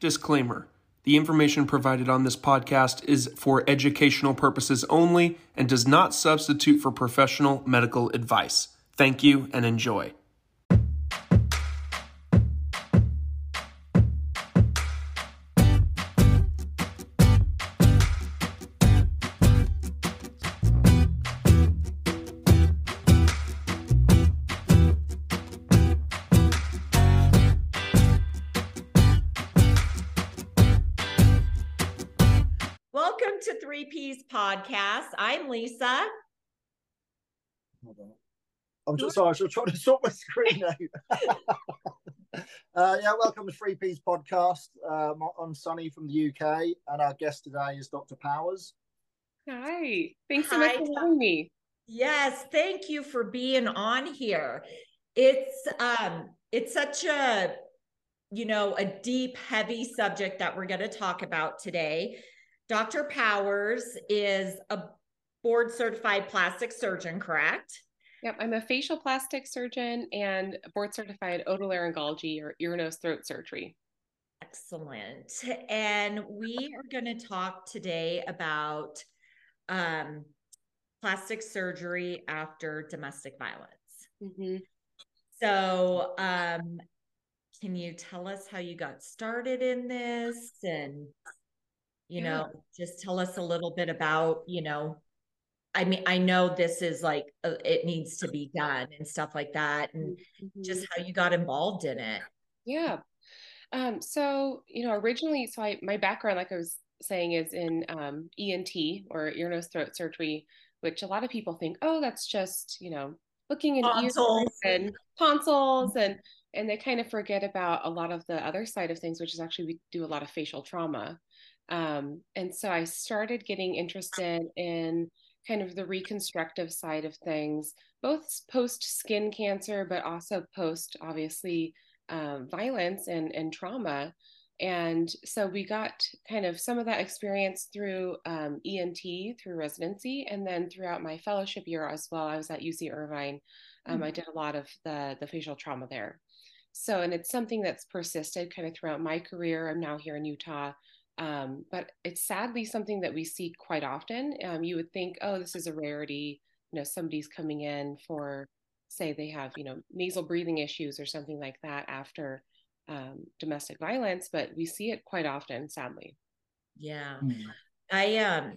Disclaimer The information provided on this podcast is for educational purposes only and does not substitute for professional medical advice. Thank you and enjoy. Lisa. Hold on. I'm just sorry, I was trying to sort my screen out. uh, yeah, welcome to 3 Peas Podcast. Um, I'm Sonny from the UK, and our guest today is Dr. Powers. Hi. Thanks so Hi, much for Tom. having me. Yes, thank you for being on here. It's um it's such a you know, a deep heavy subject that we're going to talk about today. Dr. Powers is a board certified plastic surgeon, correct? Yep, I'm a facial plastic surgeon and board certified otolaryngology or ear, nose, throat surgery. Excellent. And we are going to talk today about um, plastic surgery after domestic violence. Mm-hmm. So, um, can you tell us how you got started in this and, you Yeah. know, just tell us a little bit about, you know, I mean, I know this is like, uh, it needs to be done and stuff like that, and just how you got involved in it. yeah. Um, so you know, originally, so I my background, like I was saying, is in um, ENT or ear, nose, throat surgery, which a lot of people think, oh, that's just you know looking in ears and tonsils and and they kind of forget about a lot of the other side of things, which is actually we do a lot of facial trauma. Um, and so I started getting interested in kind of the reconstructive side of things, both post skin cancer, but also post obviously um, violence and, and trauma. And so we got kind of some of that experience through um, ENT, through residency, and then throughout my fellowship year as well. I was at UC Irvine. Um, I did a lot of the, the facial trauma there. So, and it's something that's persisted kind of throughout my career. I'm now here in Utah. Um, but it's sadly something that we see quite often. Um, you would think, oh, this is a rarity. You know, somebody's coming in for, say, they have, you know, nasal breathing issues or something like that after um, domestic violence, but we see it quite often, sadly. Yeah. I um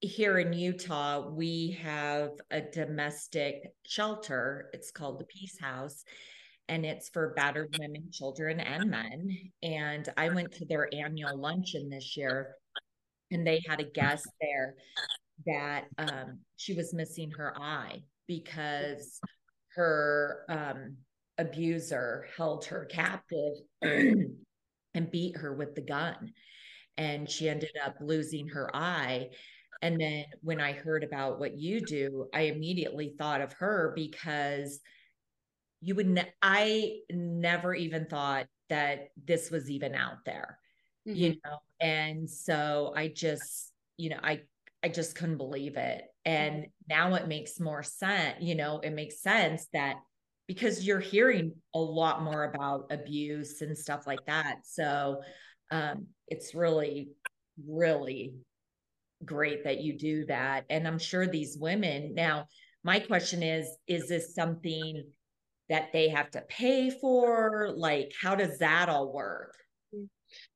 here in Utah, we have a domestic shelter. It's called the Peace House, and it's for battered women, children, and men. And I went to their annual luncheon this year, and they had a guest there that um, she was missing her eye because her um, abuser held her captive and beat her with the gun and she ended up losing her eye. And then when I heard about what you do, I immediately thought of her because you would, ne- I never even thought that this was even out there, you know? And so I just, you know, I, I just couldn't believe it. And now it makes more sense, you know, it makes sense that because you're hearing a lot more about abuse and stuff like that. So, um, it's really, really great that you do that. And I'm sure these women now, my question is, is this something that they have to pay for? Like, how does that all work?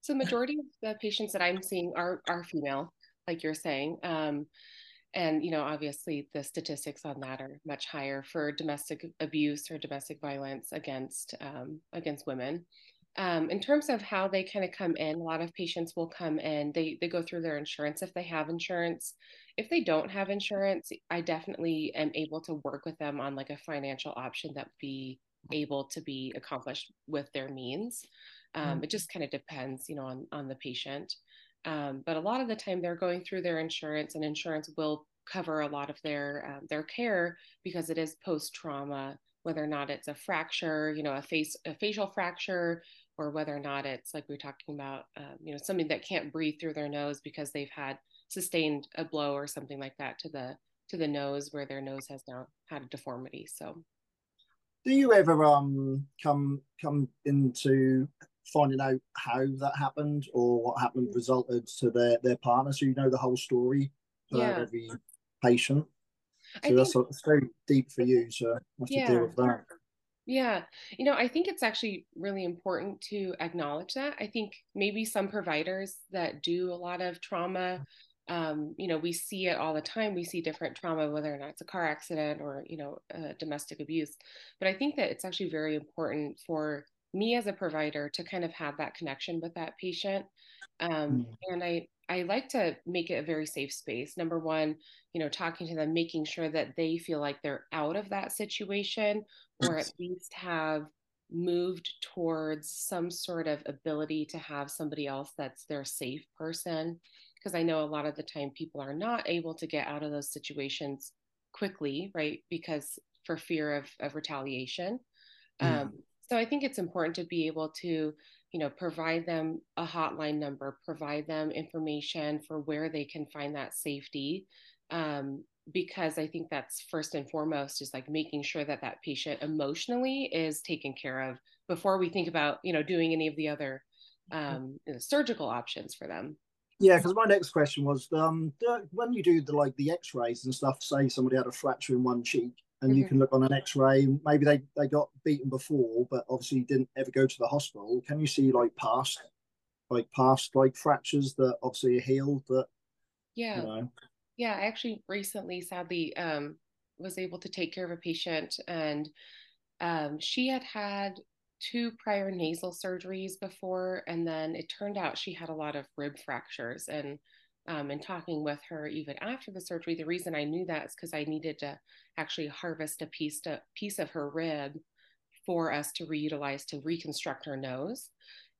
So the majority of the patients that I'm seeing are are female, like you're saying. Um, and you know, obviously the statistics on that are much higher for domestic abuse or domestic violence against um, against women. Um, in terms of how they kind of come in, a lot of patients will come in. They they go through their insurance if they have insurance. If they don't have insurance, I definitely am able to work with them on like a financial option that be able to be accomplished with their means. Um, It just kind of depends, you know, on on the patient. Um, but a lot of the time, they're going through their insurance, and insurance will cover a lot of their um, their care because it is post trauma, whether or not it's a fracture, you know, a face a facial fracture, or whether or not it's like we are talking about, um, you know, somebody that can't breathe through their nose because they've had sustained a blow or something like that to the to the nose where their nose has now had a deformity. So Do you ever um come come into finding out how that happened or what happened resulted to their their partner, so you know the whole story for yeah. every patient. So I that's, think, that's very deep for you. So have yeah. to deal with that. Yeah. You know, I think it's actually really important to acknowledge that. I think maybe some providers that do a lot of trauma, um, you know, we see it all the time. We see different trauma, whether or not it's a car accident or, you know, uh, domestic abuse. But I think that it's actually very important for me as a provider to kind of have that connection with that patient. Um, mm. And I, I like to make it a very safe space. Number one, you know, talking to them, making sure that they feel like they're out of that situation or at least have moved towards some sort of ability to have somebody else that's their safe person. Because I know a lot of the time people are not able to get out of those situations quickly, right? Because for fear of, of retaliation. Mm. Um, so I think it's important to be able to, you know, provide them a hotline number, provide them information for where they can find that safety. Um, because I think that's first and foremost is like making sure that that patient emotionally is taken care of before we think about you know doing any of the other mm-hmm. um, you know, surgical options for them. Yeah, because my next question was um, when you do the like the X-rays and stuff, say somebody had a fracture in one cheek, and mm-hmm. you can look on an X-ray. Maybe they they got beaten before, but obviously didn't ever go to the hospital. Can you see like past, like past like fractures that obviously are healed that? Yeah. You know, yeah, I actually recently, sadly, um, was able to take care of a patient, and um, she had had two prior nasal surgeries before, and then it turned out she had a lot of rib fractures. And um, in talking with her even after the surgery, the reason I knew that is because I needed to actually harvest a piece to, piece of her rib for us to reutilize to reconstruct her nose.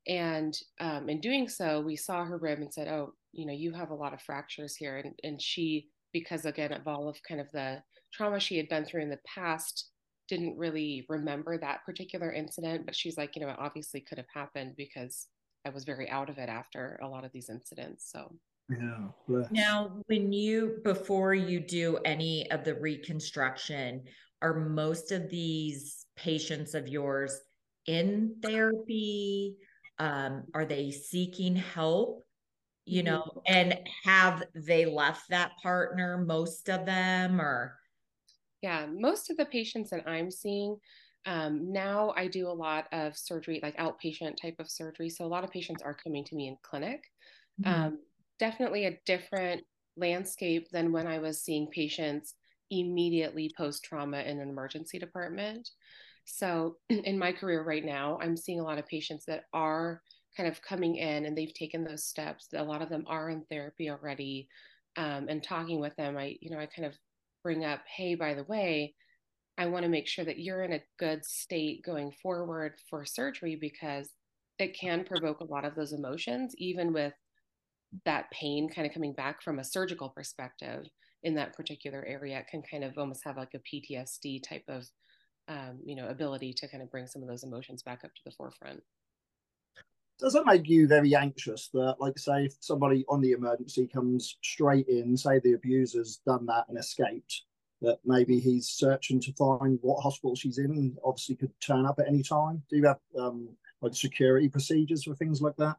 And um, in doing so, we saw her rib and said, "Oh, you know, you have a lot of fractures here." And and she, because again of all of kind of the trauma she had been through in the past, didn't really remember that particular incident. But she's like, you know, it obviously could have happened because I was very out of it after a lot of these incidents. So yeah. Now, when you before you do any of the reconstruction, are most of these patients of yours in therapy? um, are they seeking help you mm-hmm. know and have they left that partner most of them or yeah most of the patients that i'm seeing um, now i do a lot of surgery like outpatient type of surgery so a lot of patients are coming to me in clinic mm-hmm. um, definitely a different landscape than when i was seeing patients immediately post trauma in an emergency department so in my career right now, I'm seeing a lot of patients that are kind of coming in and they've taken those steps. A lot of them are in therapy already. Um, and talking with them, I, you know, I kind of bring up, hey, by the way, I want to make sure that you're in a good state going forward for surgery because it can provoke a lot of those emotions, even with that pain kind of coming back from a surgical perspective in that particular area. Can kind of almost have like a PTSD type of um, you know ability to kind of bring some of those emotions back up to the forefront does it make you very anxious that like say if somebody on the emergency comes straight in say the abuser's done that and escaped that maybe he's searching to find what hospital she's in obviously could turn up at any time do you have um, like security procedures for things like that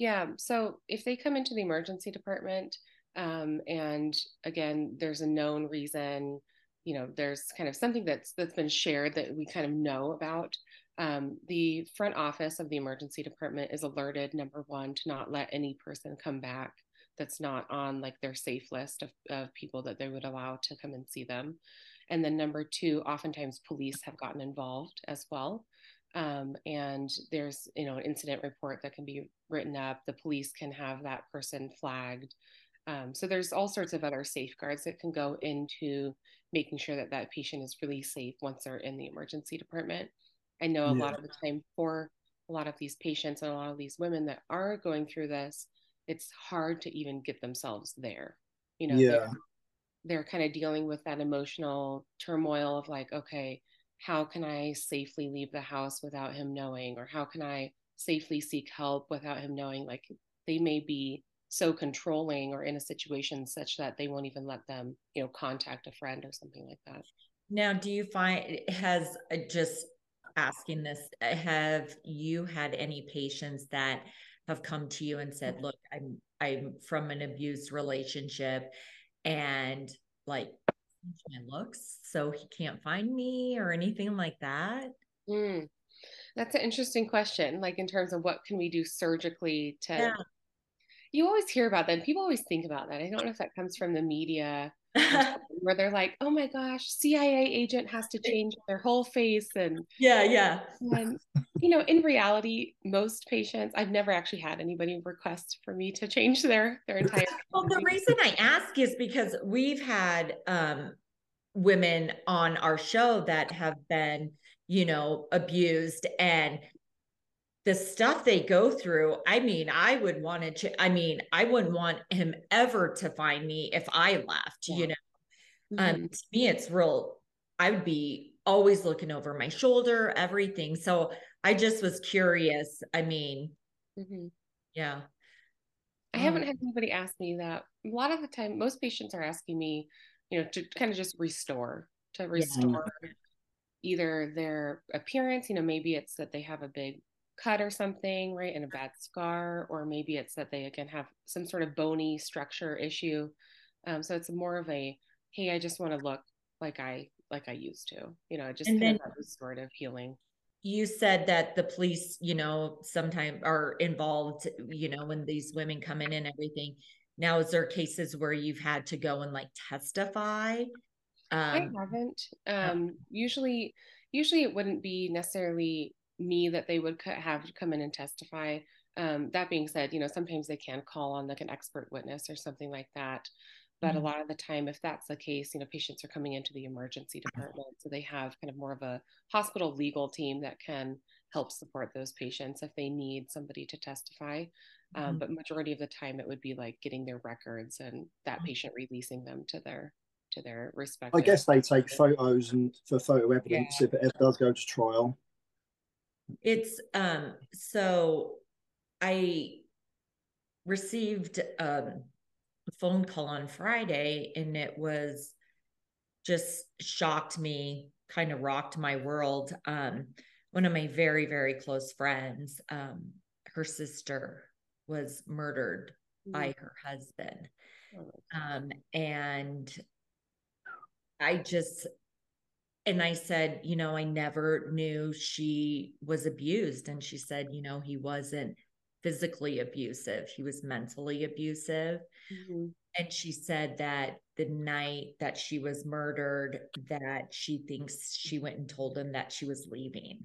yeah so if they come into the emergency department um, and again there's a known reason you know there's kind of something that's that's been shared that we kind of know about um, the front office of the emergency department is alerted number one to not let any person come back that's not on like their safe list of, of people that they would allow to come and see them. And then number two oftentimes police have gotten involved as well um, and there's you know an incident report that can be written up the police can have that person flagged um, so there's all sorts of other safeguards that can go into making sure that that patient is really safe once they're in the emergency department. I know a yeah. lot of the time for a lot of these patients and a lot of these women that are going through this, it's hard to even get themselves there. You know, yeah. they're, they're kind of dealing with that emotional turmoil of like, okay, how can I safely leave the house without him knowing? Or how can I safely seek help without him knowing? Like they may be so controlling or in a situation such that they won't even let them you know contact a friend or something like that now do you find has uh, just asking this. Have you had any patients that have come to you and said, "Look, I'm I'm from an abused relationship, and like my looks, so he can't find me or anything like that?" Mm, that's an interesting question. Like in terms of what can we do surgically to. Yeah. You always hear about that. People always think about that. I don't know if that comes from the media where they're like, "Oh my gosh, CIA agent has to change their whole face," and yeah, yeah. And you know, in reality, most patients, I've never actually had anybody request for me to change their their entire. well, the reason I ask is because we've had um, women on our show that have been, you know, abused and the stuff they go through i mean i would want to i mean i wouldn't want him ever to find me if i left yeah. you know um, mm-hmm. um to me it's real i would be always looking over my shoulder everything so i just was curious i mean mm-hmm. yeah i um, haven't had anybody ask me that a lot of the time most patients are asking me you know to kind of just restore to restore yeah. either their appearance you know maybe it's that they have a big cut or something, right, and a bad scar, or maybe it's that they again have some sort of bony structure issue. Um, so it's more of a, hey, I just want to look like I like I used to, you know, just and kind of restorative healing. You said that the police, you know, sometimes are involved, you know, when these women come in and everything. Now, is there cases where you've had to go and like testify? Um, I haven't. Um, usually, usually it wouldn't be necessarily me that they would have come in and testify. Um, that being said, you know, sometimes they can call on like an expert witness or something like that. But mm-hmm. a lot of the time, if that's the case, you know, patients are coming into the emergency department. So they have kind of more of a hospital legal team that can help support those patients if they need somebody to testify. Um, mm-hmm. But majority of the time, it would be like getting their records and that mm-hmm. patient releasing them to their to their respective. I guess they take photos and for photo evidence yeah. if it does go to trial. It's um so I received um, a phone call on Friday and it was just shocked me, kind of rocked my world. Um one of my very very close friends um her sister was murdered mm-hmm. by her husband. Oh, um and I just and I said, you know, I never knew she was abused. And she said, you know, he wasn't physically abusive, he was mentally abusive. Mm-hmm. And she said that the night that she was murdered, that she thinks she went and told him that she was leaving.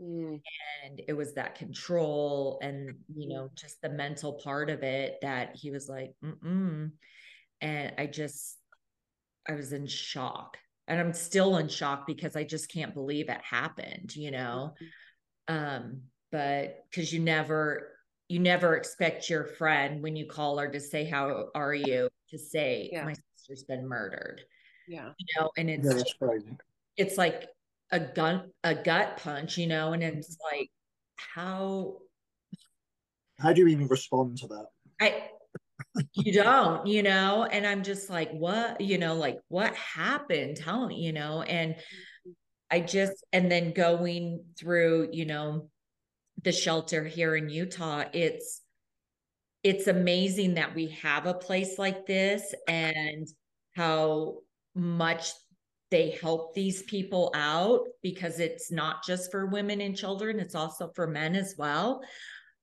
Mm. And it was that control and, you know, just the mental part of it that he was like, mm And I just, I was in shock and I'm still in shock because I just can't believe it happened, you know. Mm-hmm. Um, but because you never you never expect your friend when you call her to say how are you to say yeah. my sister's been murdered. Yeah. You know, and it's yeah, it's like a gun a gut punch, you know, and it's like how how do you even respond to that? I you don't, you know, and I'm just like, what, you know, like what happened? Tell me, you know, and mm-hmm. I just, and then going through, you know, the shelter here in Utah, it's, it's amazing that we have a place like this and how much they help these people out because it's not just for women and children, it's also for men as well.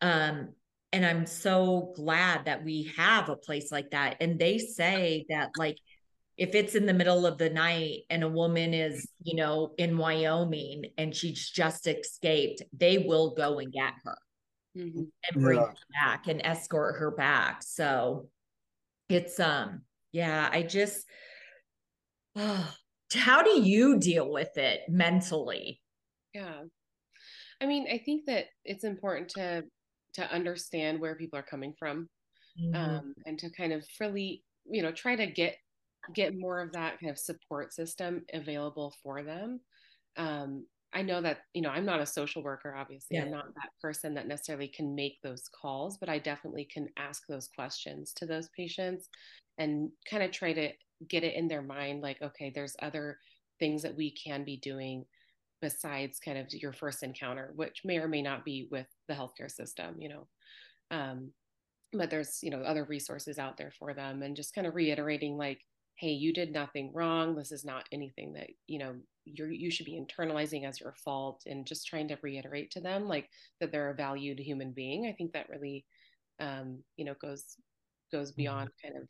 Um, and i'm so glad that we have a place like that and they say that like if it's in the middle of the night and a woman is you know in wyoming and she's just escaped they will go and get her mm-hmm. and bring yeah. her back and escort her back so it's um yeah i just oh, how do you deal with it mentally yeah i mean i think that it's important to to understand where people are coming from mm-hmm. um, and to kind of really you know try to get get more of that kind of support system available for them um, i know that you know i'm not a social worker obviously yeah. i'm not that person that necessarily can make those calls but i definitely can ask those questions to those patients and kind of try to get it in their mind like okay there's other things that we can be doing besides kind of your first encounter, which may or may not be with the healthcare system, you know. Um, but there's, you know, other resources out there for them and just kind of reiterating like, hey, you did nothing wrong. This is not anything that, you know, you're you should be internalizing as your fault and just trying to reiterate to them like that they're a valued human being. I think that really um, you know, goes goes mm-hmm. beyond kind of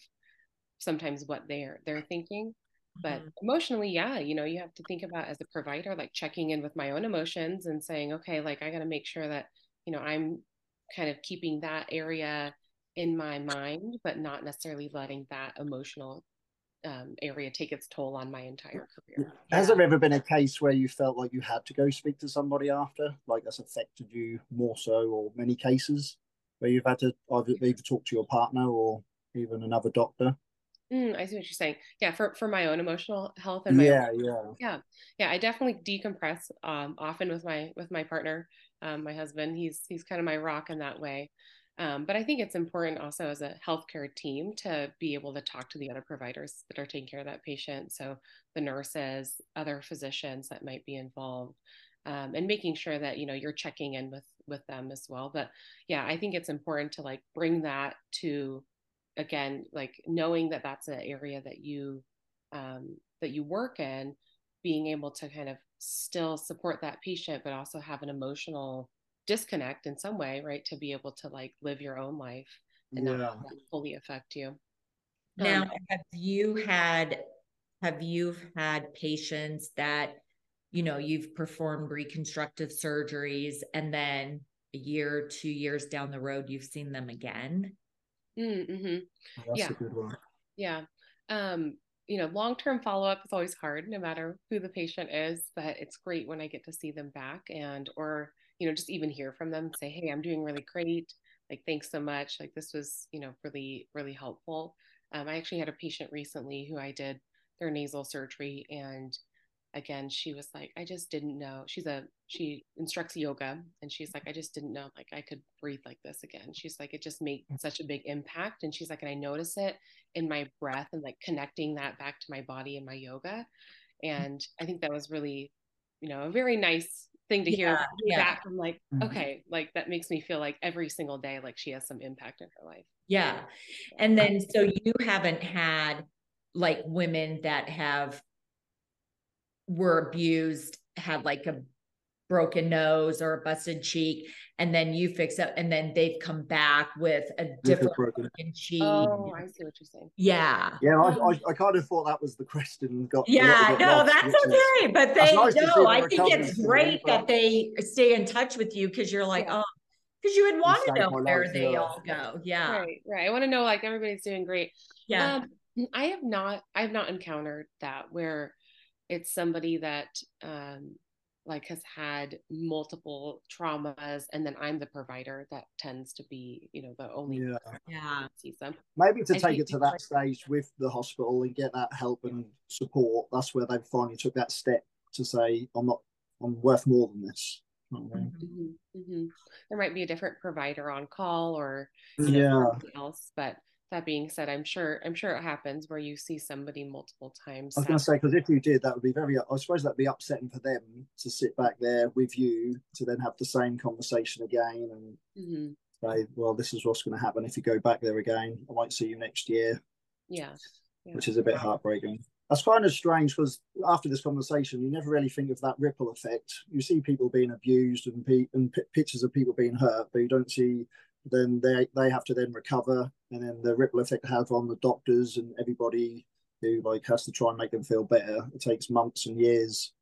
sometimes what they're they're thinking but mm-hmm. emotionally yeah you know you have to think about as a provider like checking in with my own emotions and saying okay like i got to make sure that you know i'm kind of keeping that area in my mind but not necessarily letting that emotional um, area take its toll on my entire career has there ever been a case where you felt like you had to go speak to somebody after like that's affected you more so or many cases where you've had to either, either talk to your partner or even another doctor Mm, I see what you're saying. Yeah, for for my own emotional health and my yeah, own, yeah, yeah, yeah. I definitely decompress um, often with my with my partner, um, my husband. He's he's kind of my rock in that way. Um, but I think it's important also as a healthcare team to be able to talk to the other providers that are taking care of that patient. So the nurses, other physicians that might be involved, um, and making sure that you know you're checking in with with them as well. But yeah, I think it's important to like bring that to again like knowing that that's an area that you um, that you work in being able to kind of still support that patient but also have an emotional disconnect in some way right to be able to like live your own life and yeah. not fully affect you now um, have you had have you had patients that you know you've performed reconstructive surgeries and then a year two years down the road you've seen them again Mm-hmm. That's yeah. a good one. Yeah. Um, you know, long term follow up is always hard, no matter who the patient is. But it's great when I get to see them back and, or you know, just even hear from them. Say, hey, I'm doing really great. Like, thanks so much. Like, this was, you know, really, really helpful. Um, I actually had a patient recently who I did their nasal surgery, and again she was like i just didn't know she's a she instructs yoga and she's like i just didn't know like i could breathe like this again she's like it just made such a big impact and she's like and i notice it in my breath and like connecting that back to my body and my yoga and i think that was really you know a very nice thing to hear yeah, back from like mm-hmm. okay like that makes me feel like every single day like she has some impact in her life. Yeah. And then so you haven't had like women that have were abused, had like a broken nose or a busted cheek, and then you fix it, and then they've come back with a different broken cheek. Oh, I see what you're saying. Yeah. Yeah, I, I, I, kind of thought that was the question. Got yeah, no, lost, that's okay. Is, but they nice no, I think it's great that they stay in touch with you because you're like, yeah. oh, because you would want to know where life, they yeah. all go. Yeah. Right, right. I want to know like everybody's doing great. Yeah. Um, I have not I have not encountered that where it's somebody that um, like has had multiple traumas and then i'm the provider that tends to be you know the only yeah, yeah. sees them maybe to I take it to that like, stage with the hospital and get that help and support that's where they finally took that step to say i'm not i'm worth more than this mm-hmm. Mm-hmm. there might be a different provider on call or you know, yeah else but that being said, I'm sure I'm sure it happens where you see somebody multiple times. I was going to say because if you did, that would be very. I suppose that'd be upsetting for them to sit back there with you to then have the same conversation again and mm-hmm. say, "Well, this is what's going to happen if you go back there again. I might see you next year." Yeah. yeah. Which is a bit heartbreaking. That's kind of strange because after this conversation, you never really think of that ripple effect. You see people being abused and, pe- and p- pictures of people being hurt, but you don't see then they they have to then recover, and then the ripple effect have on the doctors and everybody who like has to try and make them feel better. It takes months and years,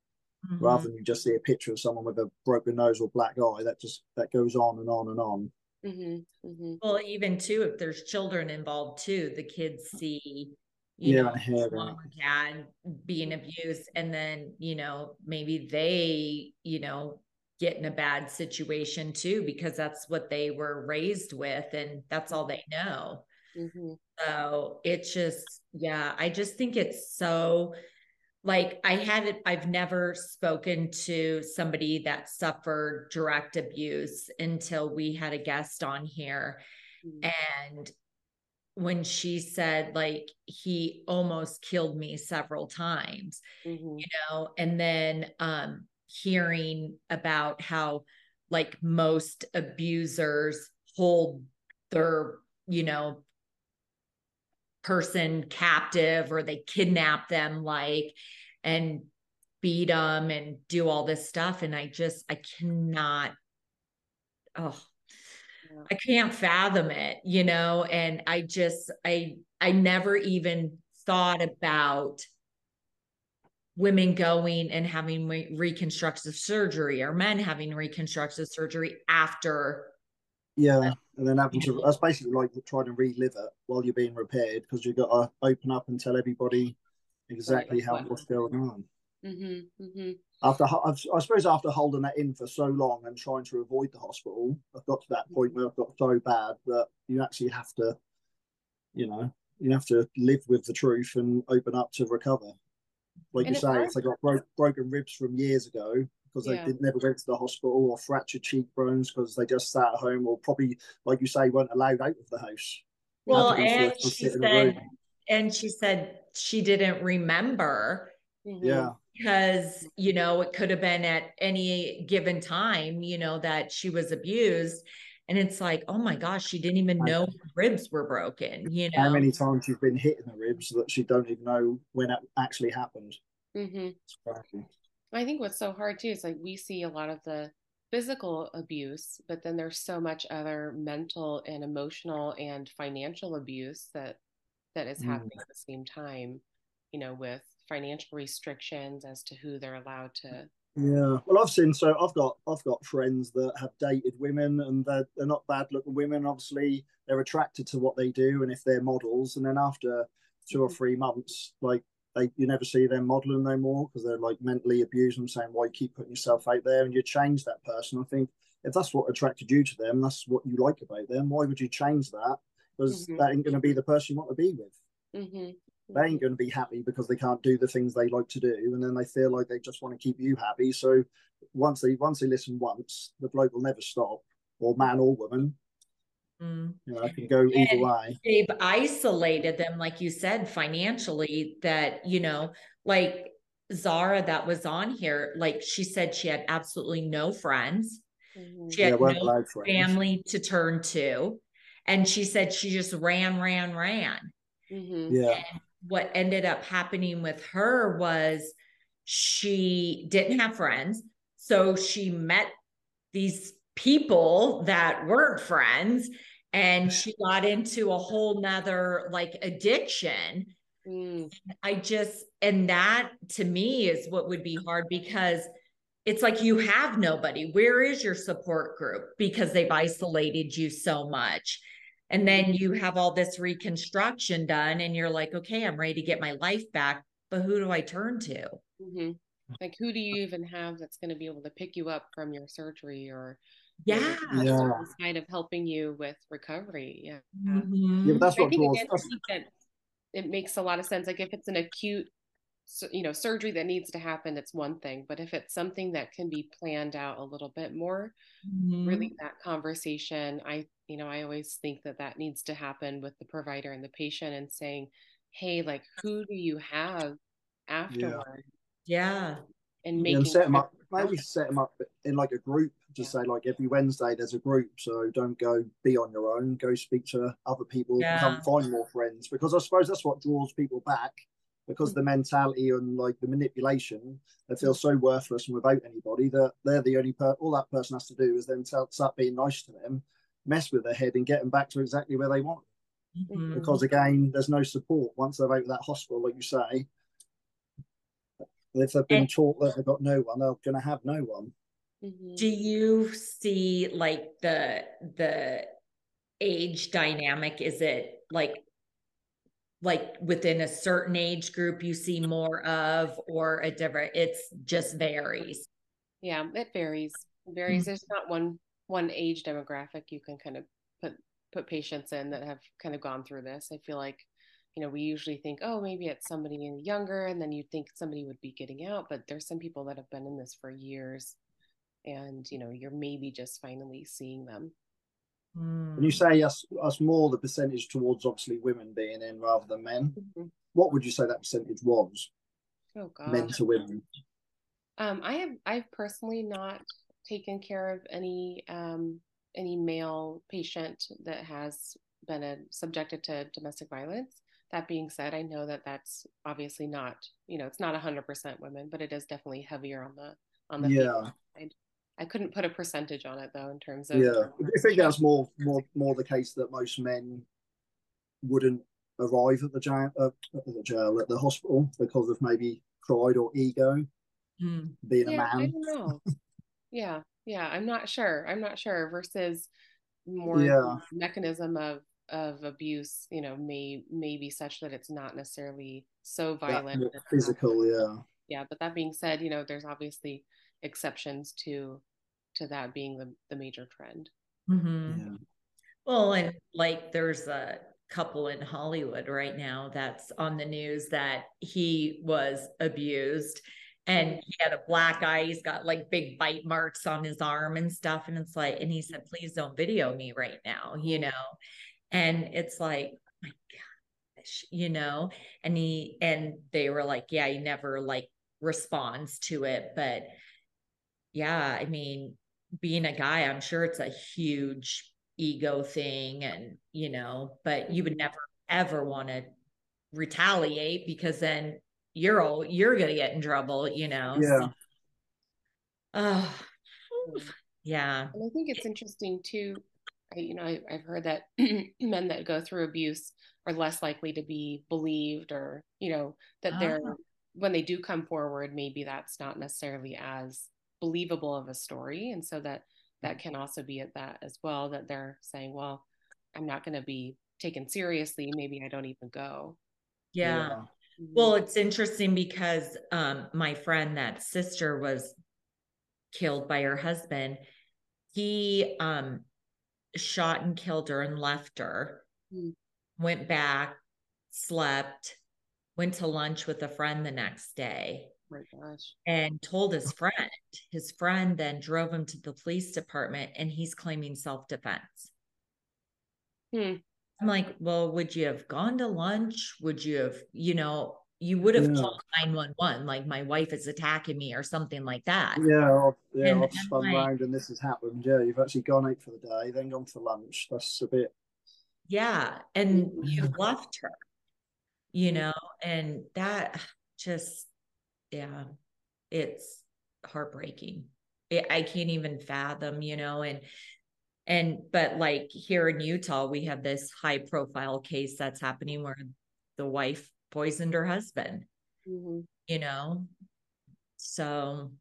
mm-hmm. rather than you just see a picture of someone with a broken nose or black eye. That just that goes on and on and on. Mm-hmm. Mm-hmm. Well, even too, if there's children involved too, the kids see you yeah, know, mom or dad being abused, and then you know maybe they you know get in a bad situation too because that's what they were raised with and that's all they know mm-hmm. so it's just yeah i just think it's so like i had it i've never spoken to somebody that suffered direct abuse until we had a guest on here mm-hmm. and when she said like he almost killed me several times mm-hmm. you know and then um hearing about how like most abusers hold their you know person captive or they kidnap them like and beat them and do all this stuff and i just i cannot oh yeah. i can't fathom it you know and i just i i never even thought about women going and having re- reconstructive surgery or men having reconstructive surgery after. Yeah and then having to that's basically like trying to relive it while you're being repaired because you've got to open up and tell everybody exactly how what's going on. Mm-hmm, mm-hmm. after i suppose after holding that in for so long and trying to avoid the hospital i've got to that point where i've got so bad that you actually have to you know you have to live with the truth and open up to recover like and you say if they got broken ribs from years ago because yeah. they never went to the hospital or fractured cheekbones because they just sat at home or probably, like you say, weren't allowed out of the house. Well, and she said, and she said she didn't remember. Yeah. Because, you know, it could have been at any given time, you know, that she was abused. And it's like, oh my gosh, she didn't even know her ribs were broken. You know, how many times you've been hit in the ribs that she don't even know when it actually happened. Mm-hmm. I think what's so hard too is like we see a lot of the physical abuse, but then there's so much other mental and emotional and financial abuse that that is mm. happening at the same time, you know, with financial restrictions as to who they're allowed to yeah well i've seen so i've got i've got friends that have dated women and they're, they're not bad looking women obviously they're attracted to what they do and if they're models and then after two or mm-hmm. three months like they you never see them modeling no more because they're like mentally abused and saying why you keep putting yourself out there and you change that person. I think if that's what attracted you to them, that's what you like about them. Why would you change that? Because mm-hmm. that ain't going to be the person you want to be with. Mm-hmm. They ain't going to be happy because they can't do the things they like to do, and then they feel like they just want to keep you happy. So once they once they listen once, the bloke will never stop, or man or woman. Mm. You know, I can go either and way. They've isolated them, like you said, financially. That you know, like Zara that was on here, like she said, she had absolutely no friends. Mm-hmm. She had yeah, no family to turn to, and she said she just ran, ran, ran. Mm-hmm. Yeah. And what ended up happening with her was she didn't have friends, so she met these people that weren't friends and she got into a whole nother like addiction. Mm. i just and that to me is what would be hard because it's like you have nobody. Where is your support group? Because they've isolated you so much and then mm-hmm. you have all this reconstruction done and you're like okay i'm ready to get my life back but who do i turn to mm-hmm. like who do you even have that's going to be able to pick you up from your surgery or yeah, yeah. kind of helping you with recovery yeah mm-hmm. yeah that's what I think, again, that it makes a lot of sense like if it's an acute you know surgery that needs to happen it's one thing but if it's something that can be planned out a little bit more mm-hmm. really that conversation i you know i always think that that needs to happen with the provider and the patient and saying hey like who do you have afterward yeah, yeah. and making and set them up maybe set them up in like a group to say like every Wednesday there's a group, so don't go be on your own. Go speak to other people, yeah. come find more friends because I suppose that's what draws people back because the mentality and like the manipulation, they mm. feel so worthless and without anybody that they're the only per all that person has to do is then start being nice to them, mess with their head and get them back to exactly where they want. Mm-hmm. Because again, there's no support once they're out of that hospital, like you say. If they've been and, taught that they've got no one, they're going to have no one. Mm-hmm. Do you see like the the age dynamic? Is it like like within a certain age group you see more of or a different it's just varies yeah it varies it varies mm-hmm. there's not one one age demographic you can kind of put put patients in that have kind of gone through this. I feel like you know we usually think oh maybe it's somebody younger and then you think somebody would be getting out but there's some people that have been in this for years and you know you're maybe just finally seeing them. When you say us us more the percentage towards obviously women being in rather than men mm-hmm. what would you say that percentage was? Oh god men to women. Um, I have I've personally not taken care of any um, any male patient that has been a, subjected to domestic violence. That being said, I know that that's obviously not you know it's not hundred percent women, but it is definitely heavier on the on the yeah. side. I couldn't put a percentage on it though in terms of yeah. I think that's more more more the case that most men wouldn't arrive at the jail uh, at the jail at the hospital because of maybe pride or ego mm. being yeah, a man. I don't know. yeah, yeah, I'm not sure. I'm not sure versus more yeah. mechanism of of abuse, you know, may may be such that it's not necessarily so violent. Physical, yeah. Yeah, but that being said, you know, there's obviously exceptions to to that being the the major trend. Mm-hmm. Yeah. Well, and like there's a couple in Hollywood right now that's on the news that he was abused and he had a black eye. He's got like big bite marks on his arm and stuff. And it's like, and he said, please don't video me right now, you know? And it's like, oh my gosh, you know? And he, and they were like, yeah, he never like responds to it. But yeah, I mean, being a guy, I'm sure it's a huge ego thing and you know but you would never ever want to retaliate because then you're all you're gonna get in trouble you know yeah. So, oh yeah. And i think it's interesting too I, you know I, have heard that men that go through abuse are less likely to be believed or you know that they're ah. when they do come forward maybe that's not necessarily as believable of a story. And so that that can also be at that as well that they're saying well i'm not going to be taken seriously. Maybe i don't even go. Yeah, yeah. Well it's interesting because um my friend that sister was killed by her husband he um shot and killed her and left her mm-hmm. went back slept went to lunch with a friend the next day my gosh. And told his friend. His friend then drove him to the police department and he's claiming self defense. Hmm. I'm like, well, would you have gone to lunch? Would you have, you know, you would have yeah. called 911, like my wife is attacking me or something like that. Yeah, or, yeah, and I've spun like, around and this has happened. Yeah, you've actually gone out for the day, then gone for lunch. That's a bit. Yeah, and you left her, you know, and that just yeah, it's heartbreaking. It, I can't even fathom, you know, and and but like here in Utah, we have this high profile case that's happening where the wife poisoned her husband. Mm-hmm. You know, so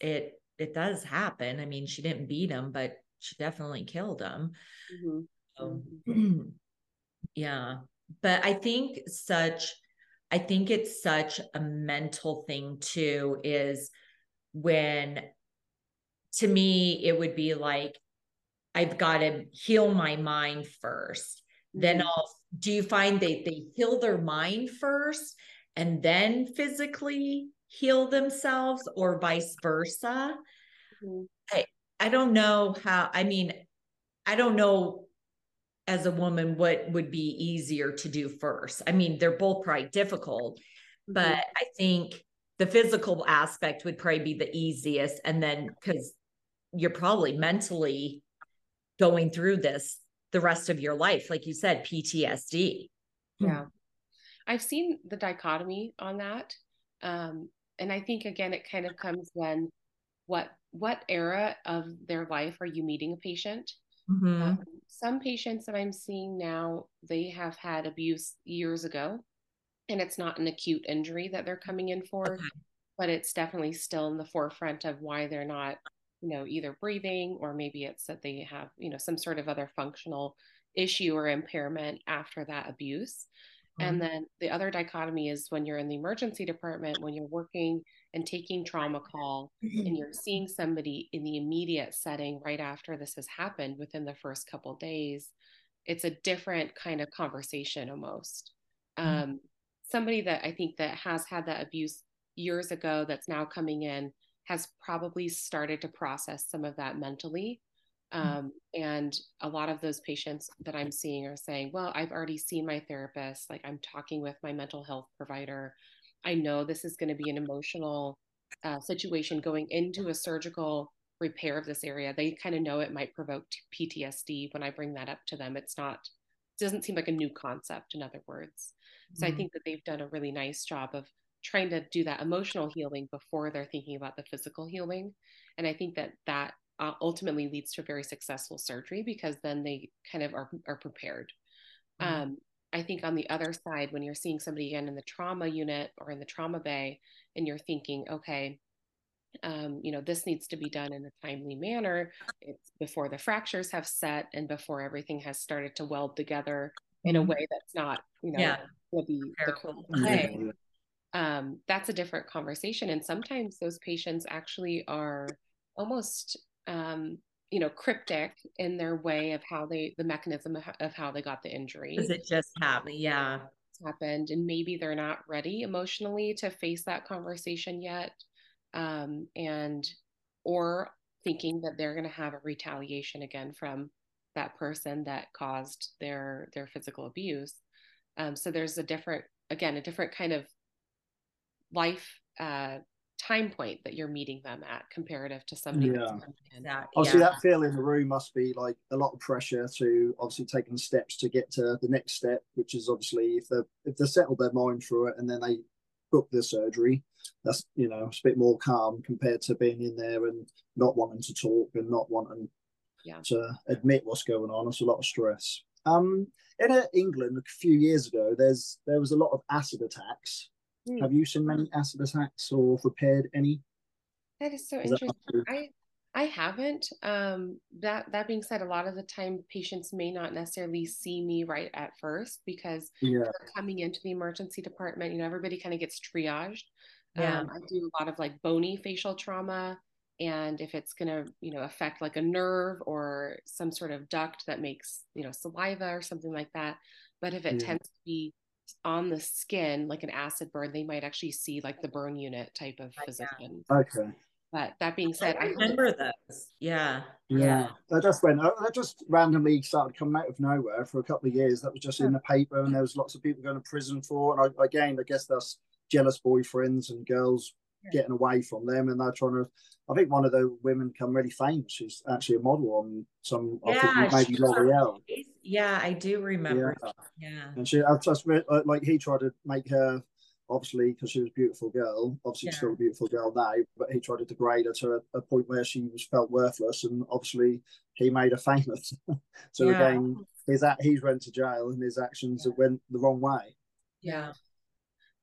it it does happen. I mean, she didn't beat him, but she definitely killed him. Mm-hmm. So, mm-hmm. yeah, but I think such I think it's such a mental thing too, is when to me, it would be like, I've got to heal my mind 1st mm-hmm. Then I'll, do you find they, they heal their mind first and then physically heal themselves or vice versa? Mm-hmm. I, I don't know how, I mean, I don't know as a woman what would be easier to do first i mean they're both probably difficult mm-hmm. but i think the physical aspect would probably be the easiest and then because you're probably mentally going through this the rest of your life like you said ptsd yeah i've seen the dichotomy on that um, and i think again it kind of comes when what what era of their life are you meeting a patient Mm-hmm. Um, some patients that I'm seeing now, they have had abuse years ago, and it's not an acute injury that they're coming in for, okay. but it's definitely still in the forefront of why they're not, you know, either breathing or maybe it's that they have, you know, some sort of other functional issue or impairment after that abuse. And mm-hmm. then the other dichotomy is when you're in the emergency department, when you're working and taking trauma call and you're seeing somebody in the immediate setting right after this has happened within the first couple days, it's a different kind of conversation almost. Mm-hmm. Um, somebody that I think that has had that abuse years ago that's now coming in has probably started to process some of that mentally Mm. Um, and a lot of those patients that I'm seeing are saying, well, I've already seen my therapist, like I'm talking with my mental health provider. I know this is going to be an emotional uh, situation going into a surgical repair of this area, they kind of know it might provoke PTSD. When I bring that up to them, it's not, it doesn't seem like a new concept, in other words. So mm-hmm. I think that they've done a really nice job of trying to do that emotional healing before they're thinking about the physical healing. And I think that that uh, ultimately leads to a very successful surgery because then they kind of are, are prepared. Mm-hmm. Um, I think on the other side, when you're seeing somebody again in the trauma unit or in the trauma bay, and you're thinking, okay, um, you know, this needs to be done in a timely manner. It's before the fractures have set and before everything has started to weld together in a mm-hmm. way that's not, you know, yeah. will be the way. Um, that's a different conversation. And sometimes those patients actually are almost, um, you know, cryptic in their way of how they, the mechanism of how they got the injury. Does it just happen? Yeah. happened. And maybe they're not ready emotionally to face that conversation yet um, and or thinking that they're going to have a retaliation again from that person that caused their their physical abuse um, so there's a different again a different kind of life uh, time point that you're meeting them at comparative to somebody yeah. That, obviously yeah. that feel in the room must be like a lot of pressure to obviously taking steps to get to the next step which is obviously if they if they settle their mind through it and then they book the surgery that's you know it's a bit more calm compared to being in there and not wanting to talk and not wanting yeah. to admit what's going on it's a lot of stress um in uh, england a few years ago there's there was a lot of acid attacks mm. have you seen many acid attacks or repaired any that is so is interesting i I haven't. Um, that that being said, a lot of the time patients may not necessarily see me right at first because yeah. they're coming into the emergency department. You know, everybody kind of gets triaged. Yeah. Um, I do a lot of like bony facial trauma, and if it's going to you know affect like a nerve or some sort of duct that makes you know saliva or something like that. But if it yeah. tends to be on the skin, like an acid burn, they might actually see like the burn unit type of physician. Okay. But that being said, I, I remember those. Yeah. Yeah. I just went, that just randomly started coming out of nowhere for a couple of years. That was just in the paper, and there was lots of people going to prison for. And I, again, I guess that's jealous boyfriends and girls getting away from them, and they're trying to. I think one of the women become really famous. She's actually a model on some. Yeah, I think maybe L'Oreal. Yeah, I do remember. Yeah, yeah. and she, I just uh, like he tried to make her obviously because she was a beautiful girl obviously yeah. still a beautiful girl now but he tried to degrade her to a, a, point where she was felt worthless and obviously he made her famous so yeah. again his that he's went to jail and his actions went the wrong way yeah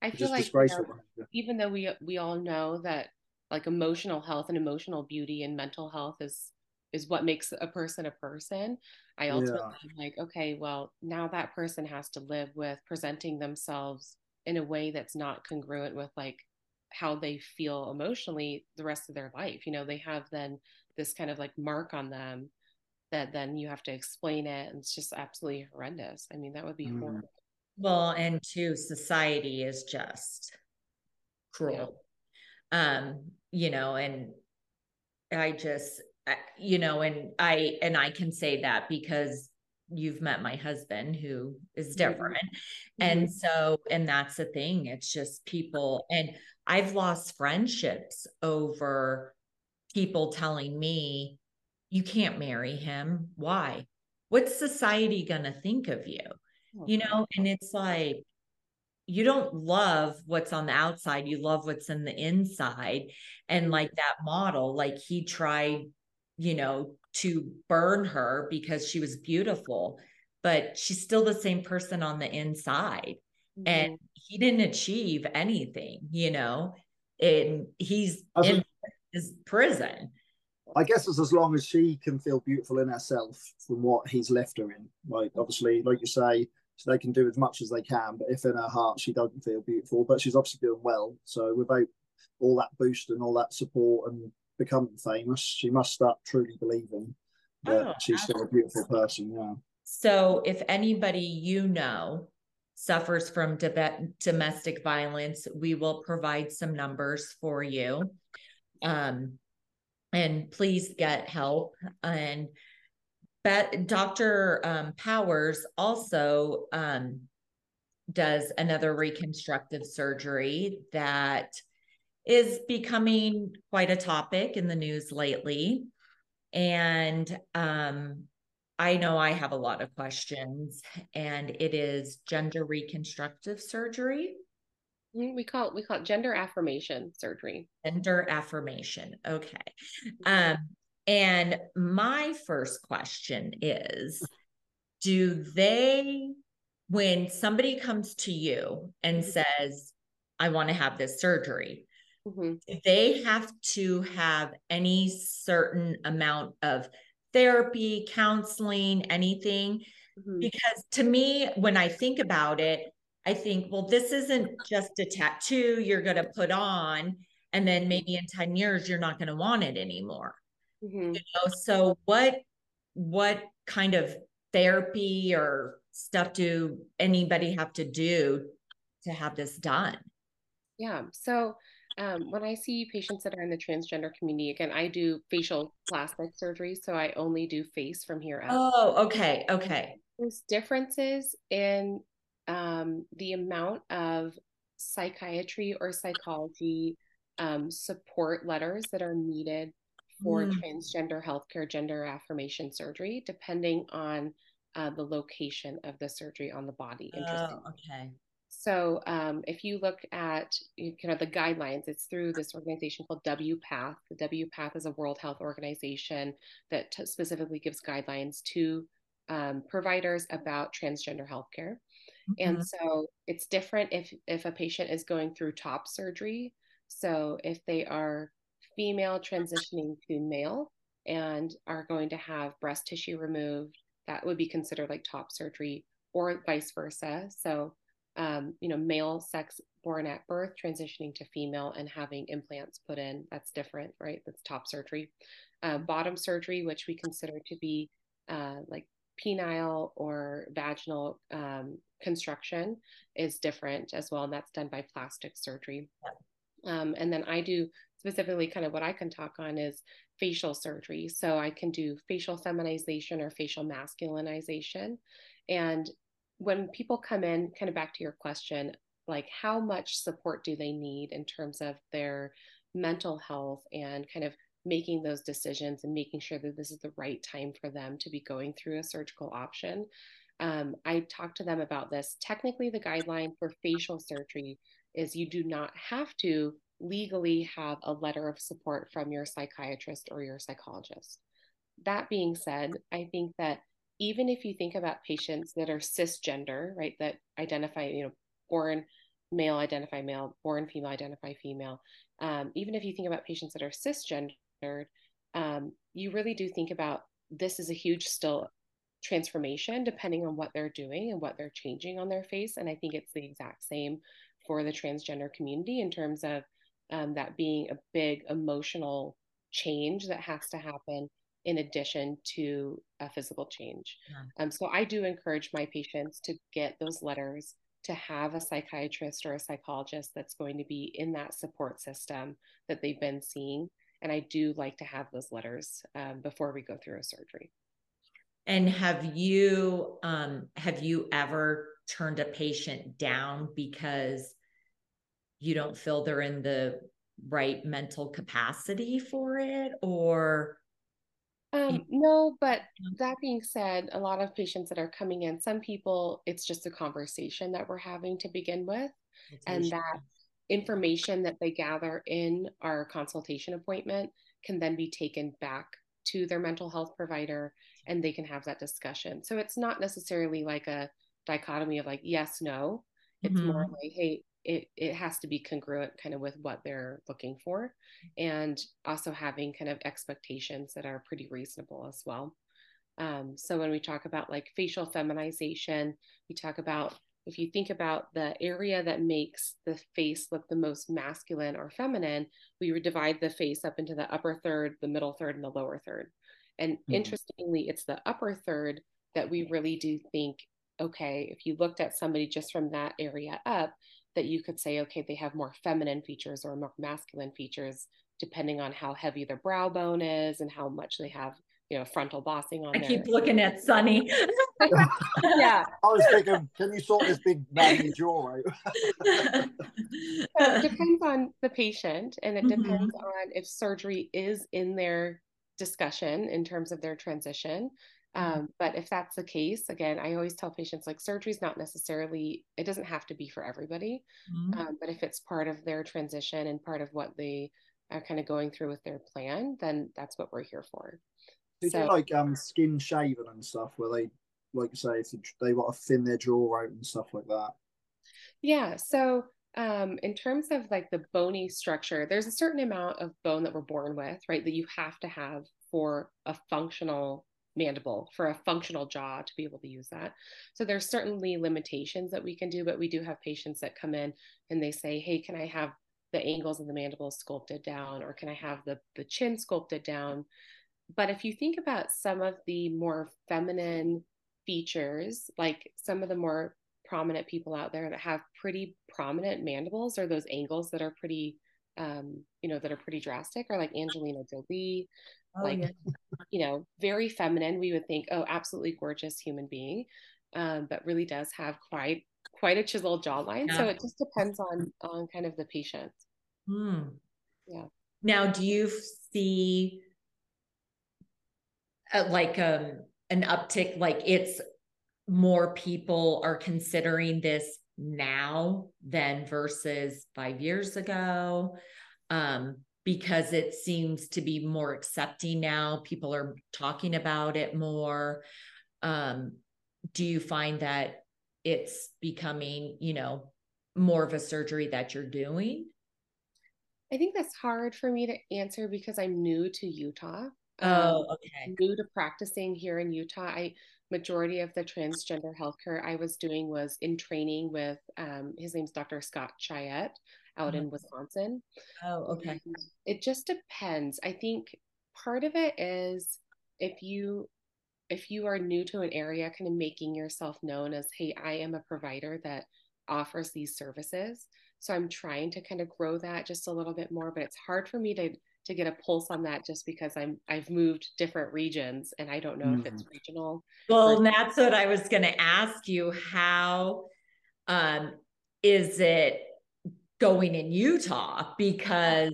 i feel like you know, even though we we all know that like emotional health and emotional beauty and mental health is is what makes a person a person i ultimately yeah. like okay well now that person has to live with presenting themselves in a way that's not congruent with like how they feel emotionally the rest of their life. You know, they have then this kind of like mark on them that then you have to explain it and it's just absolutely horrendous. I mean, that would be mm. horrible. Well, and two, society is just cruel. Yeah. Um, you know, and I just you know, and I and I can say that because you've met my husband who is mm-hmm. different. Mm-hmm. And so, and that's the thing. It's just people, and I've lost friendships over people telling me, you can't marry him. Why? What's society going to think of you? Okay. You know, and it's like, you don't love what's on the outside, you love what's in the inside. And like that model, like he tried, you know, to burn her because she was beautiful, but she's still the same person on the inside. Mm-hmm. And he didn't achieve anything, you know, and he's in his prison. I guess it's as long as she can feel beautiful in herself from what he's left her in. Like obviously, like you say, so they can do as much as they can, but if in her heart she doesn't feel beautiful, but she's obviously doing well. So without all that boost and all that support and becoming famous, she must start truly believing that oh, she's absolutely. still a beautiful person. Yeah. So, if anybody you know suffers from de- domestic violence, we will provide some numbers for you. Um, and please get help. And but Dr. Um, Powers also um, does another reconstructive surgery that is becoming quite a topic in the news lately. And um, I know I have a lot of questions, and it is gender reconstructive surgery. Mm, we call it we call it gender affirmation surgery. Gender affirmation. Okay. Um, and my first question is do they when somebody comes to you and mm-hmm. says i want to have this surgery mm-hmm. they have to have any certain amount of therapy counseling anything mm-hmm. because to me when i think about it i think well this isn't just a tattoo you're going to put on and then mm-hmm. maybe in 10 years you're not going to want it anymore mm-hmm. you know so what what kind of therapy or stuff do anybody have to do to have this done? Yeah. So um, when I see patients that are in the transgender community, again, I do facial plastic surgery. So I only do face from here out. Oh, okay. Okay. There's differences in um, the amount of psychiatry or psychology um, support letters that are needed for mm. transgender healthcare gender affirmation surgery, depending on uh, the location of the surgery on the body. Interesting. Oh, okay. So um, if you look at kind of the guidelines, it's through this organization called WPATH. The WPATH is a World Health Organization that t- specifically gives guidelines to um, providers about transgender healthcare. Mm-hmm. And so it's different if if a patient is going through top surgery. So if they are female transitioning to male and are going to have breast tissue removed that would be considered like top surgery or vice versa. So, um, you know, male sex born at birth, transitioning to female and having implants put in, that's different, right? That's top surgery. Uh, bottom surgery, which we consider to be uh, like penile or vaginal um, construction, is different as well. And that's done by plastic surgery. Um, and then I do specifically kind of what I can talk on is facial surgery. So I can do facial feminization or facial masculinization. And when people come in, kind of back to your question, like how much support do they need in terms of their mental health and kind of making those decisions and making sure that this is the right time for them to be going through a surgical option. Um, I talked to them about this. Technically, the guideline for facial surgery is you do not have to legally have a letter of support from your psychiatrist or your psychologist. That being said, I think that even if you think about patients that are cisgender, right, that identify, you know, born male identify male, born female identify female, um, even if you think about patients that are cisgendered, um, you really do think about this is a huge still transformation depending on what they're doing and what they're changing on their face. And I think it's the exact same for the transgender community in terms of um, that being a big emotional change that has to happen in addition to a physical change. Yeah. Um, so I do encourage my patients to get those letters to have a psychiatrist or a psychologist that's going to be in that support system that they've been seeing. And I do like to have those letters um, before we go through a surgery. And have you um, have you ever turned a patient down because you don't feel they're in the right mental capacity for it or um, no, but that being said, a lot of patients that are coming in, some people, it's just a conversation that we're having to begin with. and that information that they gather in our consultation appointment can then be taken back to their mental health provider and they can have that discussion. So it's not necessarily like a dichotomy of like, yes, no. It's mm-hmm. more like, hey, it, it has to be congruent kind of with what they're looking for and also having kind of expectations that are pretty reasonable as well um, so when we talk about like facial feminization we talk about if you think about the area that makes the face look the most masculine or feminine we would divide the face up into the upper third the middle third and the lower third and mm-hmm. interestingly it's the upper third that we really do think okay if you looked at somebody just from that area up that you could say, okay, they have more feminine features or more masculine features, depending on how heavy their brow bone is and how much they have you know, frontal bossing on I there. keep looking at Sonny. yeah. I was thinking, can you sort this big baggy jaw out? So it depends on the patient and it Mhm. depends on if surgery is in their discussion in terms of their transition. Um, but if that's the case, again, I always tell patients like surgery is not necessarily, it doesn't have to be for everybody. Mhm. Um, but if it's part of their transition and part of what they are kind of going through with their plan, then that's what we're here for. They So- do like um skin shaving and stuff where they like you say if they want to thin their jaw out and stuff like that. Yeah. So, um, in terms of like the bony structure, there's a certain amount of bone that we're born with, right? That you have to have for a functional mandible, for a functional jaw to be able to use that. So, there's certainly limitations that we can do, but we do have patients that come in and they say, Hey, can I have the angles of the mandible sculpted down, or can I have the, the chin sculpted down? But if you think about some of the more feminine features, like some of the more prominent people out there that have pretty prominent mandibles or those angles that are pretty um you know that are pretty drastic or like Angelina Jolie Oh, like yeah. you know very feminine we would think oh absolutely gorgeous human being um but really does have quite quite a chiseled jawline so it just depends on on kind of the patient Hmm. Yeah. Now, do you see uh, like um an uptick? Like it's more people are considering this now than versus five years ago, um, because it seems to be more accepting now. People are talking about it more. Um, do you find that it's becoming, you know, more of a surgery that you're doing? I think that's hard for me to answer because I'm new to Utah Um, Oh, okay. new to practicing here in Utah. I majority of the transgender healthcare I was doing was in training with um, his name's Dr. Scott Chaiet out in Wisconsin. Oh, okay. And It just depends. I think part of it is if you if you are new to an area, kind of making yourself known as, hey, I am a provider that offers these services. So I'm trying to kind of grow that just a little bit more, but it's hard for me to to get a pulse on that just because I'm I've moved different regions and I don't know if it's regional. Well, and that's what I was going to ask you. How um, is it going in Utah? Because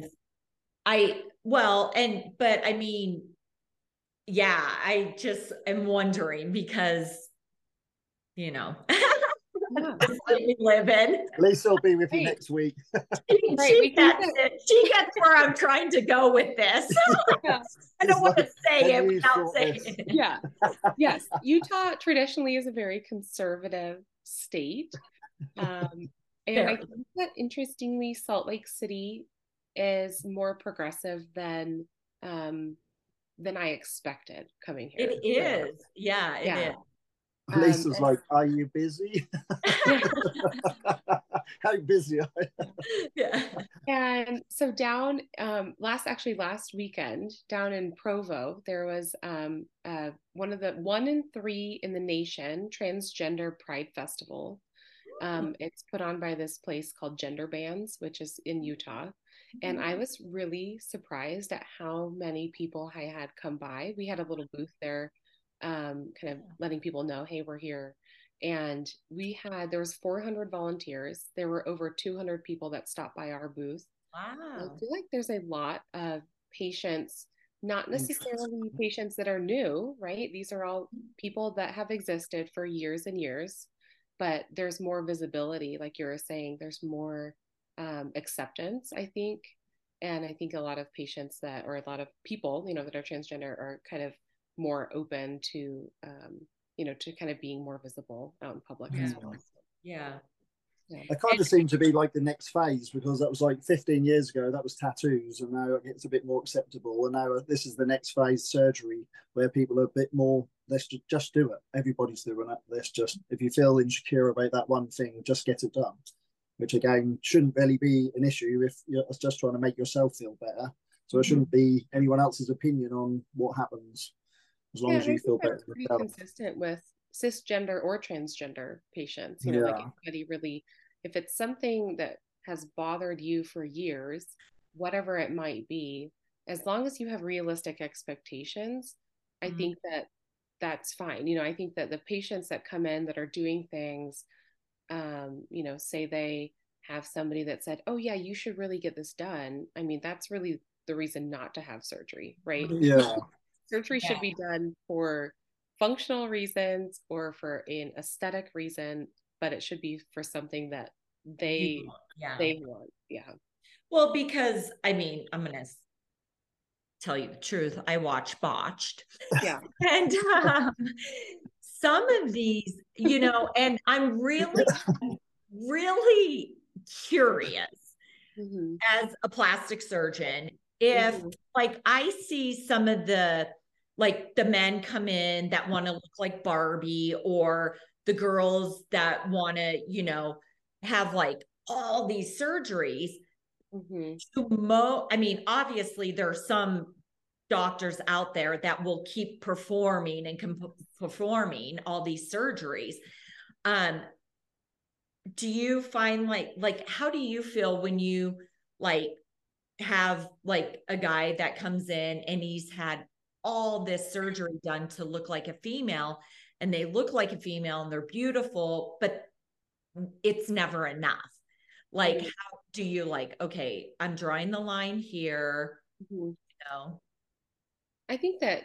I, well, and, but I mean, yeah, I just am wondering because, you know, Yeah. this is what we live in. Lisa will be with you next week. She, Right, she we gets it. She gets where I'm trying to go with this. Yeah. I don't want to say it without saying it. yeah yes utah traditionally is a very conservative state um, and i think that interestingly salt lake city is more progressive than um, than i expected coming here It is. Yeah, it is. Yeah. Um, Lisa's and- like, "Are you busy? How busy are you?" Yeah. And so down um, last actually last weekend down in Provo, there was um, uh, one of the one in three in the nation transgender pride festival. Um, it's put on by this place called Gender Bands, which is in Utah. And I was really surprised at how many people I had come by. We had a little booth there, um, kind of letting people know, hey, we're here. And we had there was 400 volunteers. There were over 200 people that stopped by our booth. Wow. I feel like there's a lot of patients, not necessarily patients that are new, right? These are all people that have existed for years and years, but there's more visibility, like you were saying, there's more um, acceptance, I think. And I think a lot of patients that, or a lot of people, you know, that are transgender are kind of more open to, um, you know, to kind of being more visible out in public as Yeah. well. Yeah. It kind of seemed to be like the next phase because that was like 15 years ago. That was tattoos, and now it's a bit more acceptable. And now uh, this is the next phase, surgery, where people are a bit more. Let's ju- just do it. Everybody's doing it. Let's just. If you feel insecure about that one thing, just get it done. Which again shouldn't really be an issue if you're just trying to make yourself feel better. So it shouldn't mm. be anyone else's opinion on what happens, as long Yeah, as I you feel better pretty yourself. consistent with cisgender or transgender patients. You know, like anybody really, if it's something that has bothered you for years, whatever it might be, as long as you have realistic expectations, I mm-hmm. think that that's fine. You know, I think that the patients that come in that are doing things, um, you know, say they have somebody that said, "Oh yeah, you should really get this done." I mean, that's really the reason not to have surgery, right? Yeah. Surgery yeah. should be done for functional reasons or for an aesthetic reason, but it should be for something that they yeah. they want. Yeah. Well, because I mean, I'm gonna tell you the truth. I watch botched. Yeah. and um, some of these, you know, and I'm really, really curious mm-hmm. as a plastic surgeon if mm-hmm. like I see some of the like the men come in that want to look like Barbie or the girls that want to, you know, have like all these surgeries. Mm-hmm. To mo, I mean, obviously there are some doctors out there that will keep performing and comp- performing all these surgeries. Um, do you find like like how do you feel when you like have like a guy that comes in and he's had all this surgery done to look like a female and they look like a female and they're beautiful but it's never enough like mm-hmm. how do you like okay i'm drawing the line here mm-hmm. you know i think that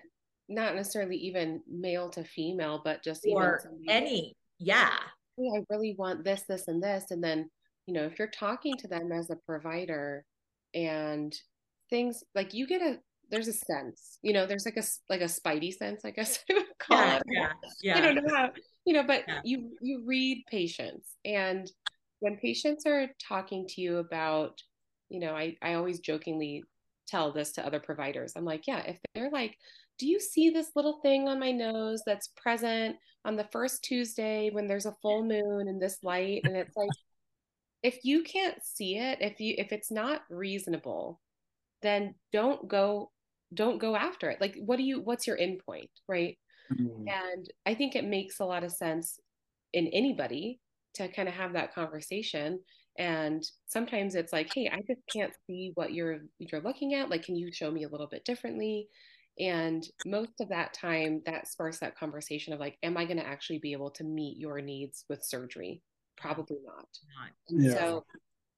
not necessarily even male to female but just or any yeah i really want this this and this and then you know if you're talking to them as a provider and things like you get a there's a sense, you know, there's like a like a spidey sense, I guess I would call yeah, it. Yeah, yeah. I don't know how, you know, but yeah. you you read patients, and when patients are talking to you about, you know, I I always jokingly tell this to other providers. I'm like, yeah, if they're like, do you see this little thing on my nose that's present on the first Tuesday when there's a full moon and this light, and it's like. if you can't see it if you if it's not reasonable then don't go don't go after it. Like what do you what's your endpoint right? Mm-hmm. and i think it makes a lot of sense in anybody to kind of have that conversation. And sometimes it's like hey i just can't see what you're you're looking at. Like can you show me a little bit differently? And most of that time that sparks that conversation of like am i going to actually be able to meet your needs with surgery? Probably not, not. Yeah. so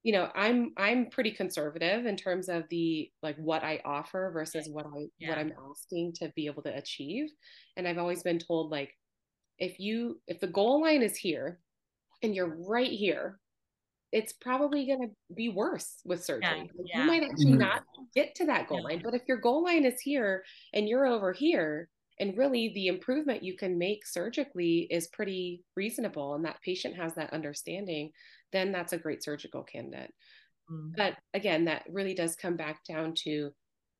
you know i'm i'm pretty conservative in terms of the like what i offer versus what i yeah. what i'm asking to be able to achieve and i've always been told like if you if the goal line is here and you're right here it's probably going to be worse with surgery yeah, like yeah. you might actually mm-hmm. not get to that goal line but if your goal line is here and you're over here and really the improvement you can make surgically is pretty reasonable and that patient has that understanding then that's a great surgical candidate. Mm-hmm. But again, that really does come back down to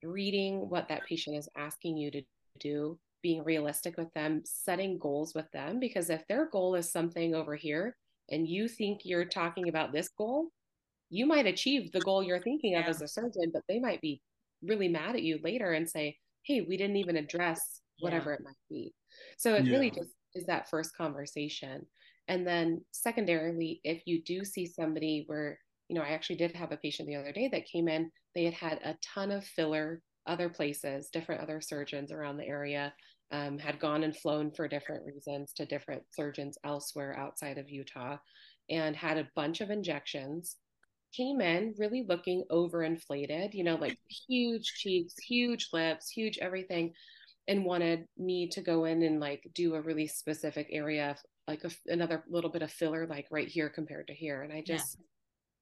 reading what that patient is asking you to do, being realistic with them, setting goals with them. Because if their goal is something over here and you think you're talking about this goal, you might achieve the goal you're thinking of as a surgeon, but they might be really mad at you later and say, Hey, we didn't even address whatever yeah. it might be. So it yeah. really just is that first conversation. And then secondarily, if you do see somebody where, you know, I actually did have a patient the other day that came in, they had had a ton of filler other places, different other surgeons around the area, um, had gone and flown for different reasons to different surgeons elsewhere outside of Utah, and had a bunch of injections. Came in really looking overinflated, you know, like huge cheeks, huge lips, huge everything, and wanted me to go in and like do a really specific area like a, another little bit of filler like right here compared to here. And i just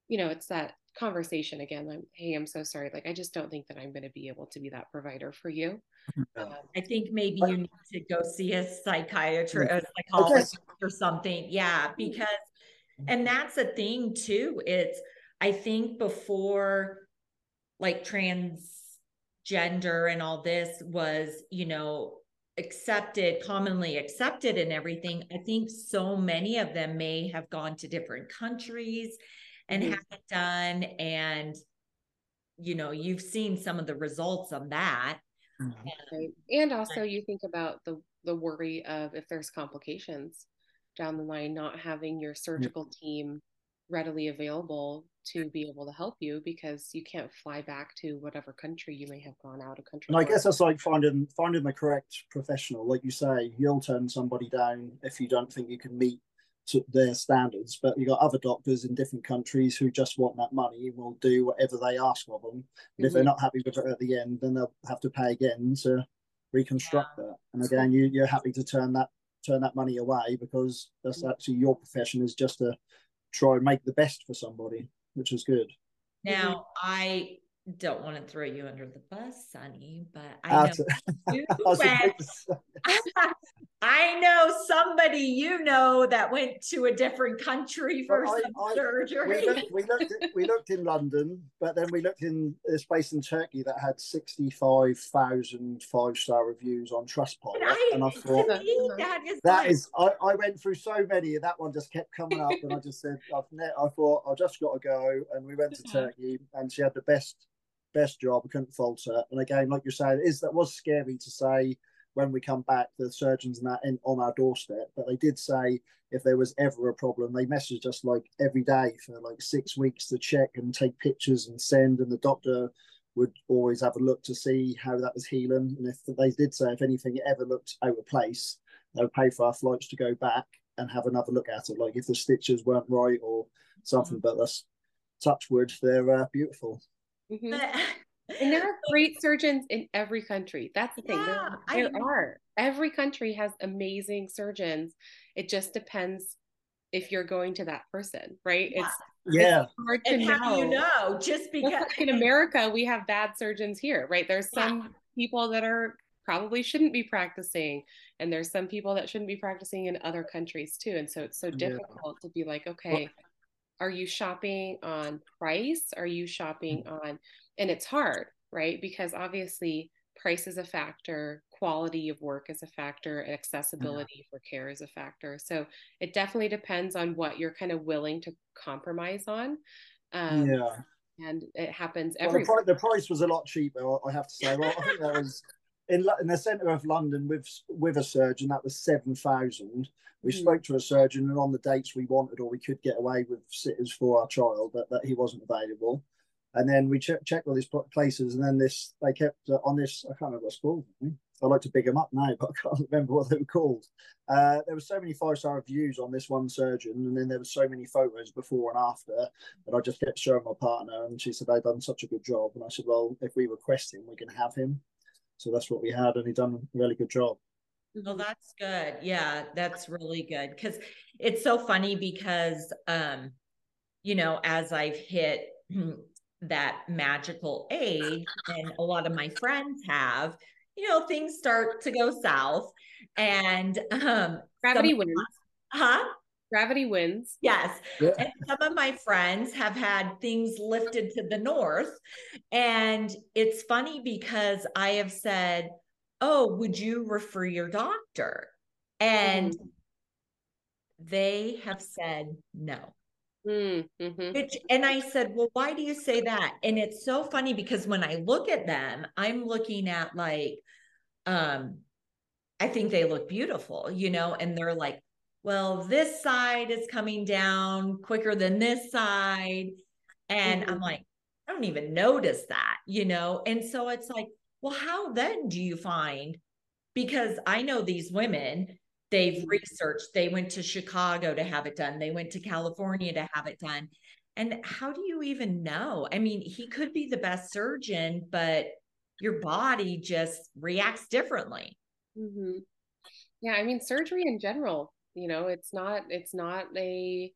yeah. you know it's that conversation again i'm hey i'm so sorry. Like i just don't think that i'm going to be able to be that provider for you. Mm-hmm. Um, i think maybe you need to go see a psychiatrist mm-hmm. a psychologist okay. or something. Yeah because and mm-hmm. that's a thing too it's i think before like transgender and all this was you know accepted, commonly accepted and everything, I think so many of them may have gone to different countries and mm-hmm. haven't done. And, you know, you've seen some of the results of that. Mm-hmm. And, and also you think about the the worry of if there's complications down the line, not having your surgical yeah. team readily available to be able to help you because you can't fly back to whatever country you may have gone out of country. And I guess that's like finding finding the correct professional. Like you say, you'll turn somebody down if you don't think you can meet to their standards. But you got other doctors in different countries who just want that money and will do whatever they ask of them. And mm-hmm. if they're mm-hmm. not happy with it at the end, then they'll have to pay again to reconstruct yeah. that. And again, you you're happy to turn that turn that money away because that's mm-hmm. actually your profession is just to try and make the best for somebody, which is good. Now mm-hmm. I don't want to throw you under the bus, Sonny, but I ah, know you went, I know somebody you know that went to a different country for some I, surgery. We looked, we looked, we looked in London, but then we looked in this place in Turkey that had 65,000 five star reviews on Trustpilot. And I, and I thought, that is, that is I, I went through so many, and that one just kept coming up. and I just said, I've ne- I thought, I've just got to go. And we went to mm-hmm. Turkey, and she had the best best job. I couldn't fault her. And again, like you're saying, is that was scary to say when we come back, the surgeons and that in, on our doorstep. But they did say if there was ever a problem, they messaged us like every day for like six weeks to check and take pictures and send. And the doctor would always have a look to see how that was healing. And if they did say if anything ever looked out of place, they would pay for our flights to go back and have another look at it, like if the stitches weren't right or something. Mm-hmm. But that's touch wood, they're uh, beautiful. Mm-hmm. And there are great surgeons in every country. That's the thing. Yeah, there, there are. Every country has amazing surgeons. It just depends if you're going to that person, right? Yeah. It's yeah. It's hard to and know. how do you know? Just because like in America we have bad surgeons here, right? There's some yeah. people that are probably shouldn't be practicing and there's some people that shouldn't be practicing in other countries too and so it's so difficult yeah. to be like okay are you shopping on price are you shopping mm. on and it's hard right because obviously price is a factor quality of work is a factor mm-hmm. accessibility yeah. for care is a factor so it definitely depends on what you're kind of willing to compromise on um, yeah and it happens every well, the, the, price was a lot cheaper i have to say well i think that was in, in the centre of London with with a surgeon that was seven thousand. We mm. spoke to a surgeon, and on the dates we wanted or we could get away with sitters for our child, but that he wasn't available. And then we checked checked all these places, and then this they kept uh, on this. I can't remember what's called. I like to big them up now, but I can't remember what they were called. Uh, there were so many five star reviews on this one surgeon, and then there were so many photos before and after. And I just kept showing my partner, and she said they've done such a good job. And I said, well, if we request him, we can have him. So that's what we had, and he done a really good job. Well, that's good. Yeah, that's really good because it's so funny because, um, you know, as I've hit that magical age, and a lot of my friends have, you know, things start to go south, and um, gravity wins. Huh? Gravity wins. Yes. Yeah. And some of my friends have had things lifted to the north. And it's funny because I have said, Oh, would you refer your doctor? And mm. they have said no. Mm-hmm. Which, and I said, Well, why do you say that? And it's so funny because when I look at them, I'm looking at like, um, I think they look beautiful, you know, and they're like, well, this side is coming down quicker than this side. And mm-hmm. I'm like, I don't even notice that, you know? And so it's like, well, how then do you find? Because I know these women, they've mm-hmm. researched, they went to Chicago to have it done, they went to California to have it done. And how do you even know? I mean, he could be the best surgeon, but your body just reacts differently. Mm-hmm. Yeah, I mean, surgery in general you know it's not it's not a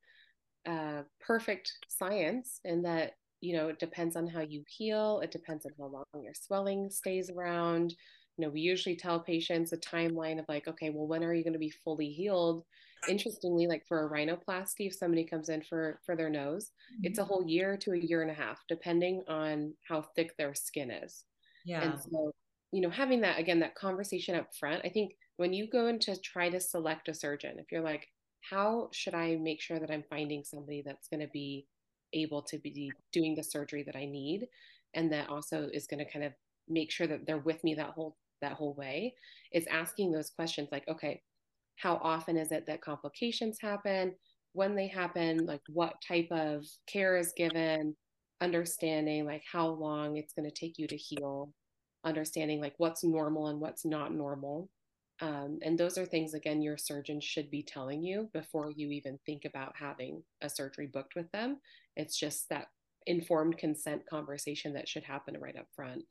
uh, perfect science in that you know it depends on how you heal it depends on how long your swelling stays around. You know we usually tell patients a timeline of like okay well when are you going to be fully healed? Interestingly like for a rhinoplasty if somebody comes in for for their nose mm-hmm. it's a whole year to a year and a half depending on how thick their skin is. Yeah. and so you know having that again that conversation up front i think when you go in to try to select a surgeon, if you're like, how should I make sure that I'm finding somebody that's going to be able to be doing the surgery that I need? And that also is going to kind of make sure that they're with me that whole that whole way is asking those questions like okay how often is it that complications happen? When they happen, like what type of care is given, understanding like how long it's going to take you to heal, understanding like what's normal and what's not normal. Um, and those are things, again, your surgeon should be telling you before you even think about having a surgery booked with them. It's just that informed consent conversation that should happen right up front.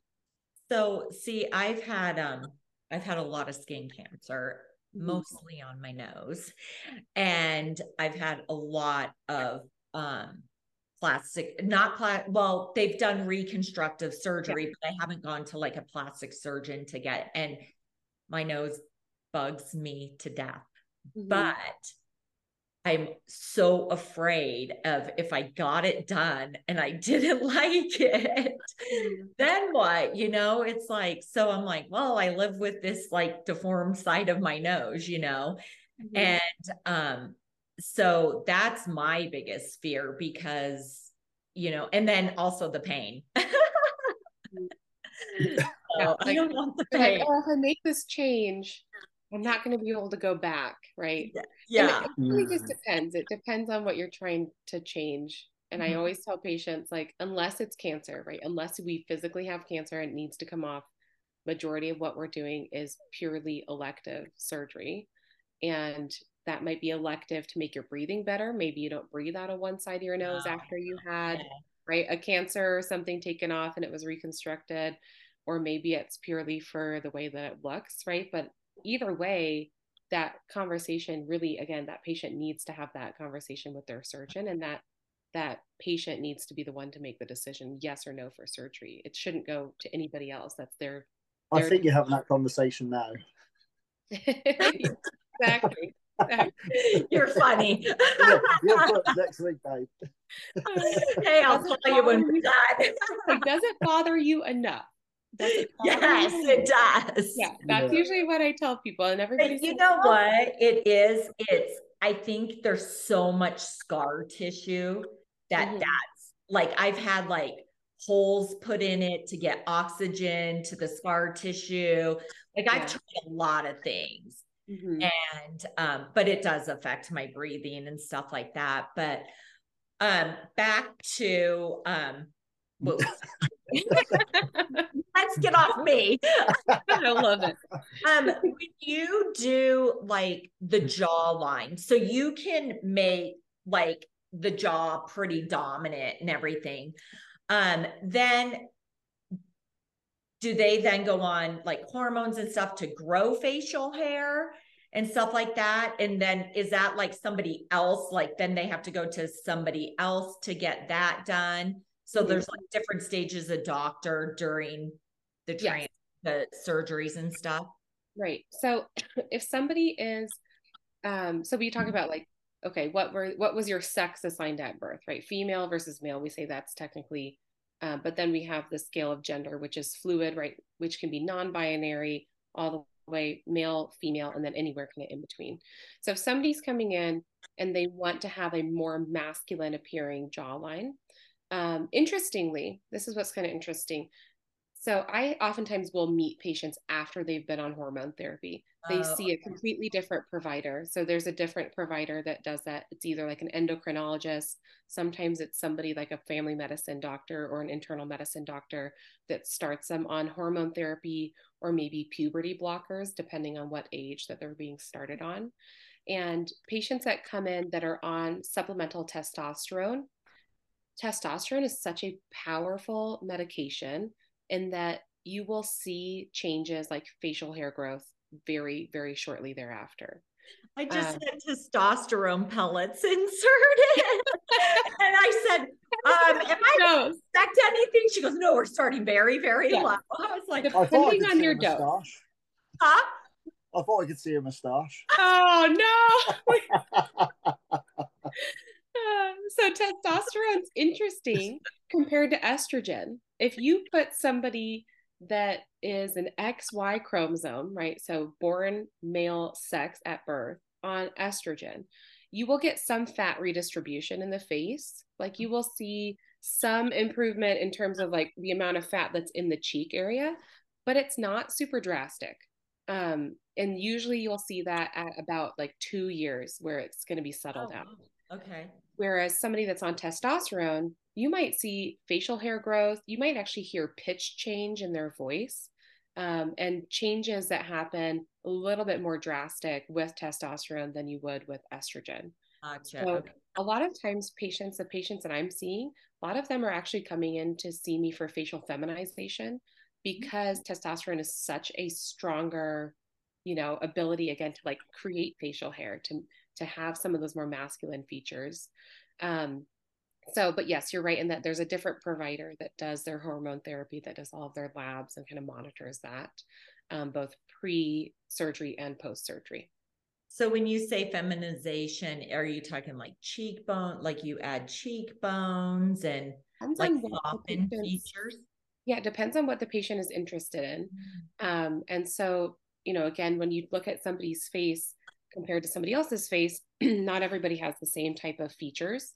So, see, I've had um I've had a lot of skin cancer, mm-hmm. mostly on my nose, and I've had a lot of um plastic not pla- well they've done reconstructive surgery yeah. but i haven't gone to like a plastic surgeon to get and my nose bugs me to death mm-hmm. but I'm so afraid of if I got it done and I didn't like it, mm-hmm. then what? You know, it's like, so I'm like, well, I live with this like deformed side of my nose, you know? Mm-hmm. And um, so that's my biggest fear because, you know, and then also the pain. Mm-hmm. so yeah, like, I don't want the pain. Like, oh, if I make this change, I'm not going to be able to go back, right? Yeah. It, it, really just mm. depends. It depends on what you're trying to change. And mm-hmm. I always tell patients, like, unless it's cancer, right? Unless we physically have cancer and it needs to come off, majority of what we're doing is purely elective surgery. And that might be elective to make your breathing better. Maybe you don't breathe out of one side of your nose wow. after you had, right, a cancer or something taken off and it was reconstructed. Or maybe it's purely for the way that it looks, right? But either way, that conversation really, again, that patient needs to have that conversation with their surgeon and that that patient needs to be the one to make the decision yes or no for surgery. It shouldn't go to anybody else. That's their, their i think you're having that conversation now. Exactly, you're funny. You're next week babe. Hey i'll call you when we're done. Like does it bother you enough yes, it does. Yeah, that's yeah. usually what I tell people, and everybody. You know oh. what? It is. It's. I think there's so much scar tissue that mm-hmm. that's like I've had like holes put in it to get oxygen to the scar tissue. Like yeah. I've tried a lot of things. Mm-hmm. And um, but it does affect my breathing and stuff like that. But um back to um what let's get off me. I love it. Um, when you do like the jawline, so you can make like the jaw pretty dominant and everything. Um, then do they then go on like hormones and stuff to grow facial hair and stuff like that? And then is that like somebody else? Like then they have to go to somebody else to get that done. So mm-hmm. there's like different stages of doctor during the train, yes. the surgeries and stuff. Right. So if somebody is, um, so we talk about like, okay, what were what was your sex assigned at birth, right? Female versus male. We say that's technically, uh, but then we have the scale of gender, which is fluid, right? Which can be non-binary, all the way male, female, and then anywhere kind of in between. So if somebody's coming in and they want to have a more masculine appearing jawline, um, interestingly, this is what's kind of interesting. So I oftentimes will meet patients after they've been on hormone therapy. They oh, see a completely different provider. So there's a different provider that does that. It's either like an endocrinologist, sometimes it's somebody like a family medicine doctor or an internal medicine doctor that starts them on hormone therapy or maybe puberty blockers, depending on what age that they're being started on. And patients that come in that are on supplemental testosterone, testosterone is such a powerful medication in that you will see changes like facial hair growth very, very shortly thereafter. I just um, had testosterone pellets inserted. and I said, um, am I no. expect anything? She goes, no, we're starting very, very yeah. low. I was like, depending on your dose. Huh? I thought I could see a mustache. Oh no. so testosterone's interesting compared to estrogen. If you put somebody that is an XY chromosome, right? So born male sex at birth on estrogen, you will get some fat redistribution in the face. Like you will see some improvement in terms of like the amount of fat that's in the cheek area, but it's not super drastic. Um, and usually you'll see that at about like two years where it's going to be settled oh. out. Okay. Whereas somebody that's on testosterone, you might see facial hair growth. You might actually hear pitch change in their voice um, and changes that happen a little bit more drastic with testosterone than you would with estrogen. Gotcha. So a lot of times patients, the patients that I'm seeing, a lot of them are actually coming in to see me for facial feminization because mm-hmm. testosterone is such a stronger, you know, ability again to like create facial hair, to to have some of those more masculine features. Um, so, but yes, you're right in that there's a different provider that does their hormone therapy, that does all of their labs and kind of monitors that, um, both pre surgery and post surgery. So when you say feminization, are you talking like cheekbone, like you add cheekbones and depends like soften features? Yeah, it depends on what the patient is interested in. Mm. Um, and so, you know, again, when you look at somebody's face compared to somebody else's face, not everybody has the same type of features.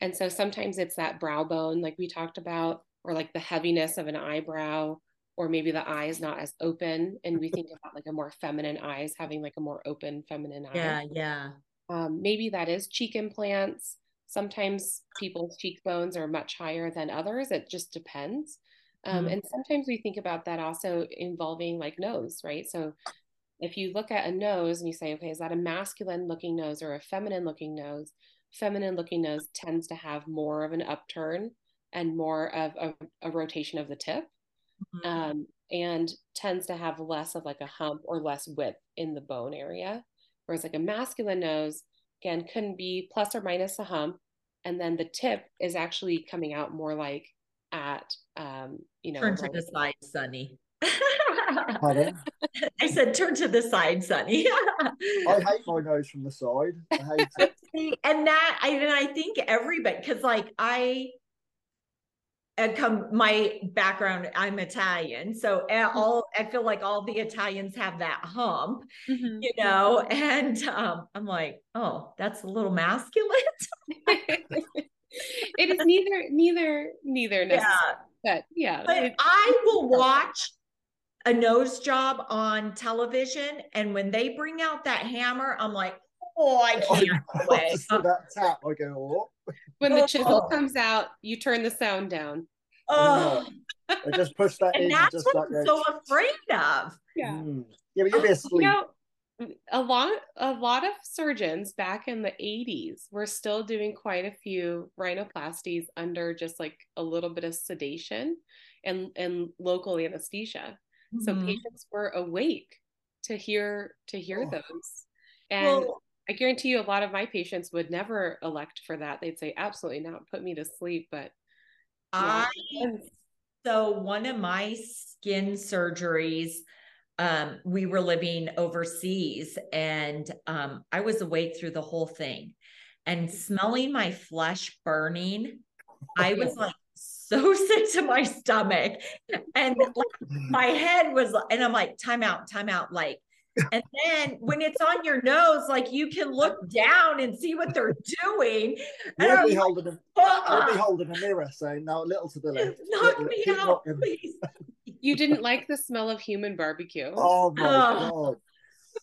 And so sometimes it's that brow bone, like we talked about, or like the heaviness of an eyebrow, or maybe the eye is not as open and we think about like a more feminine eyes having like a more open feminine eye. Yeah yeah. Um, maybe that is cheek implants. Sometimes people's cheekbones are much higher than others. It just depends. Um, mm-hmm. and sometimes we think about that also involving like nose right? So if you look at a nose and you say okay is that a masculine looking nose or a feminine looking nose feminine looking nose tends to have more of an upturn and more of a, a rotation of the tip mm-hmm. um, and tends to have less of like a hump or less width in the bone area. Whereas like a masculine nose, again, couldn't be plus or minus a hump. And then the tip is actually coming out more like at, um, you know, turn to the side, Sonny. I said, turn to the side, Sonny. I hate my nose from the side. I hate it. and that, I, and I think everybody, because like I, and come my background i'm italian so mm-hmm. all i feel like all the italians have that hump mm-hmm. you know and um, i'm like oh that's a little masculine it is neither neither neither yeah but yeah but i will watch a nose job on television and when they bring out that hammer i'm like oh i can't wait that tap i go oh when the chisel oh. comes out, you turn the sound down. Oh, I just push that and in. That's just what I'm so afraid of. Yeah. Mm. Yeah, but you'll be asleep. You know, a lot a lot of surgeons back in the 80s were still doing quite a few rhinoplasties under just like a little bit of sedation and and local anesthesia mm-hmm. so patients were awake to hear to hear oh. those and well, i guarantee you a lot of my patients would never elect for that they'd say absolutely not put me to sleep but I so one of my skin surgeries um, we were living overseas and um, I was awake through the whole thing and smelling my flesh burning. I was like so sick to my stomach and like, my head was, and I'm like, time out, time out. Like, and then when it's on your nose, like you can look down and see what they're doing. You'll be, holding a, uh-uh. you'll be holding a mirror saying, no, a little to the left. Knock me out, please. You didn't like the smell of human barbecue. Oh my uh, God.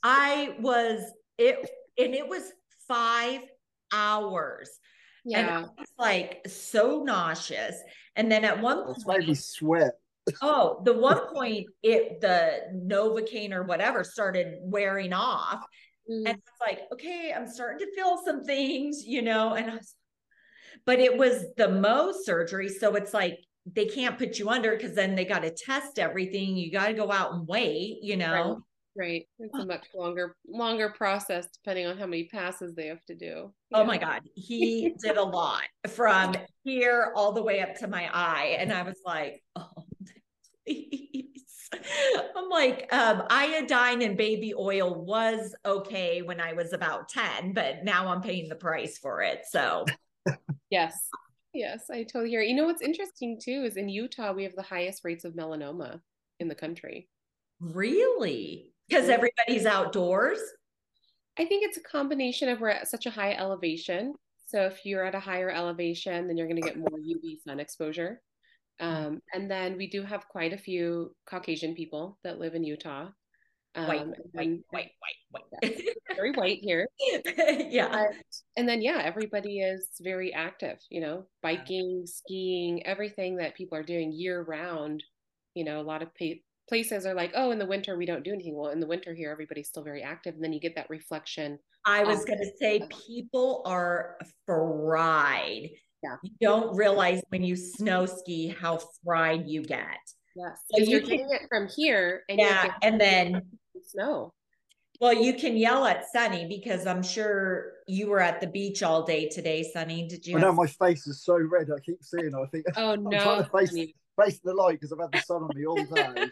I was, it, and it was five hours. Yeah. And I was like so nauseous. And then at one point, it's made sweat oh, the one point it the Novocaine or whatever started wearing off. Mm. And it's like, okay, I'm starting to feel some things, you know, and I was, but it was the Mohs surgery. So it's like they can't put you under because then they got to test everything. You got to go out and wait, you know. Right. Right. It's a much longer, longer process depending on how many passes they have to do. Oh my God. He did a lot from here all the way up to my eye. And I was like, oh please. I'm like, um, iodine and baby oil was okay when I was about 10, but now I'm paying the price for it. So, yes. Yes, I totally hear. You know what's interesting too is in Utah we have the highest rates of melanoma in the country. Really? Because everybody's outdoors? I think it's a combination of we're at such a high elevation. So if you're at a higher elevation, then you're going to get more UV sun exposure. Um, and then we do have quite a few Caucasian people that live in Utah. Um, white, white, white, white, white. very white here. yeah. But, and then yeah, everybody is very active, you know, biking, skiing, everything that people are doing year round. You know, a lot of pa- places are like, oh, in the winter we don't do anything. Well, in the winter here, everybody's still very active, and then you get that reflection. I was going to say people are fried. Yeah. You don't realize when you snow ski how fried you get. Yes, So because you you're can- getting it from here, and Yeah. getting And then, snow. well, you can yell at Sonny because I'm sure you were at the beach all day today, Sonny. Did you? I know have- my face is so red. I keep seeing. it. I think Oh I'm no! trying to face, honey. face the light because I've had the sun on me all day.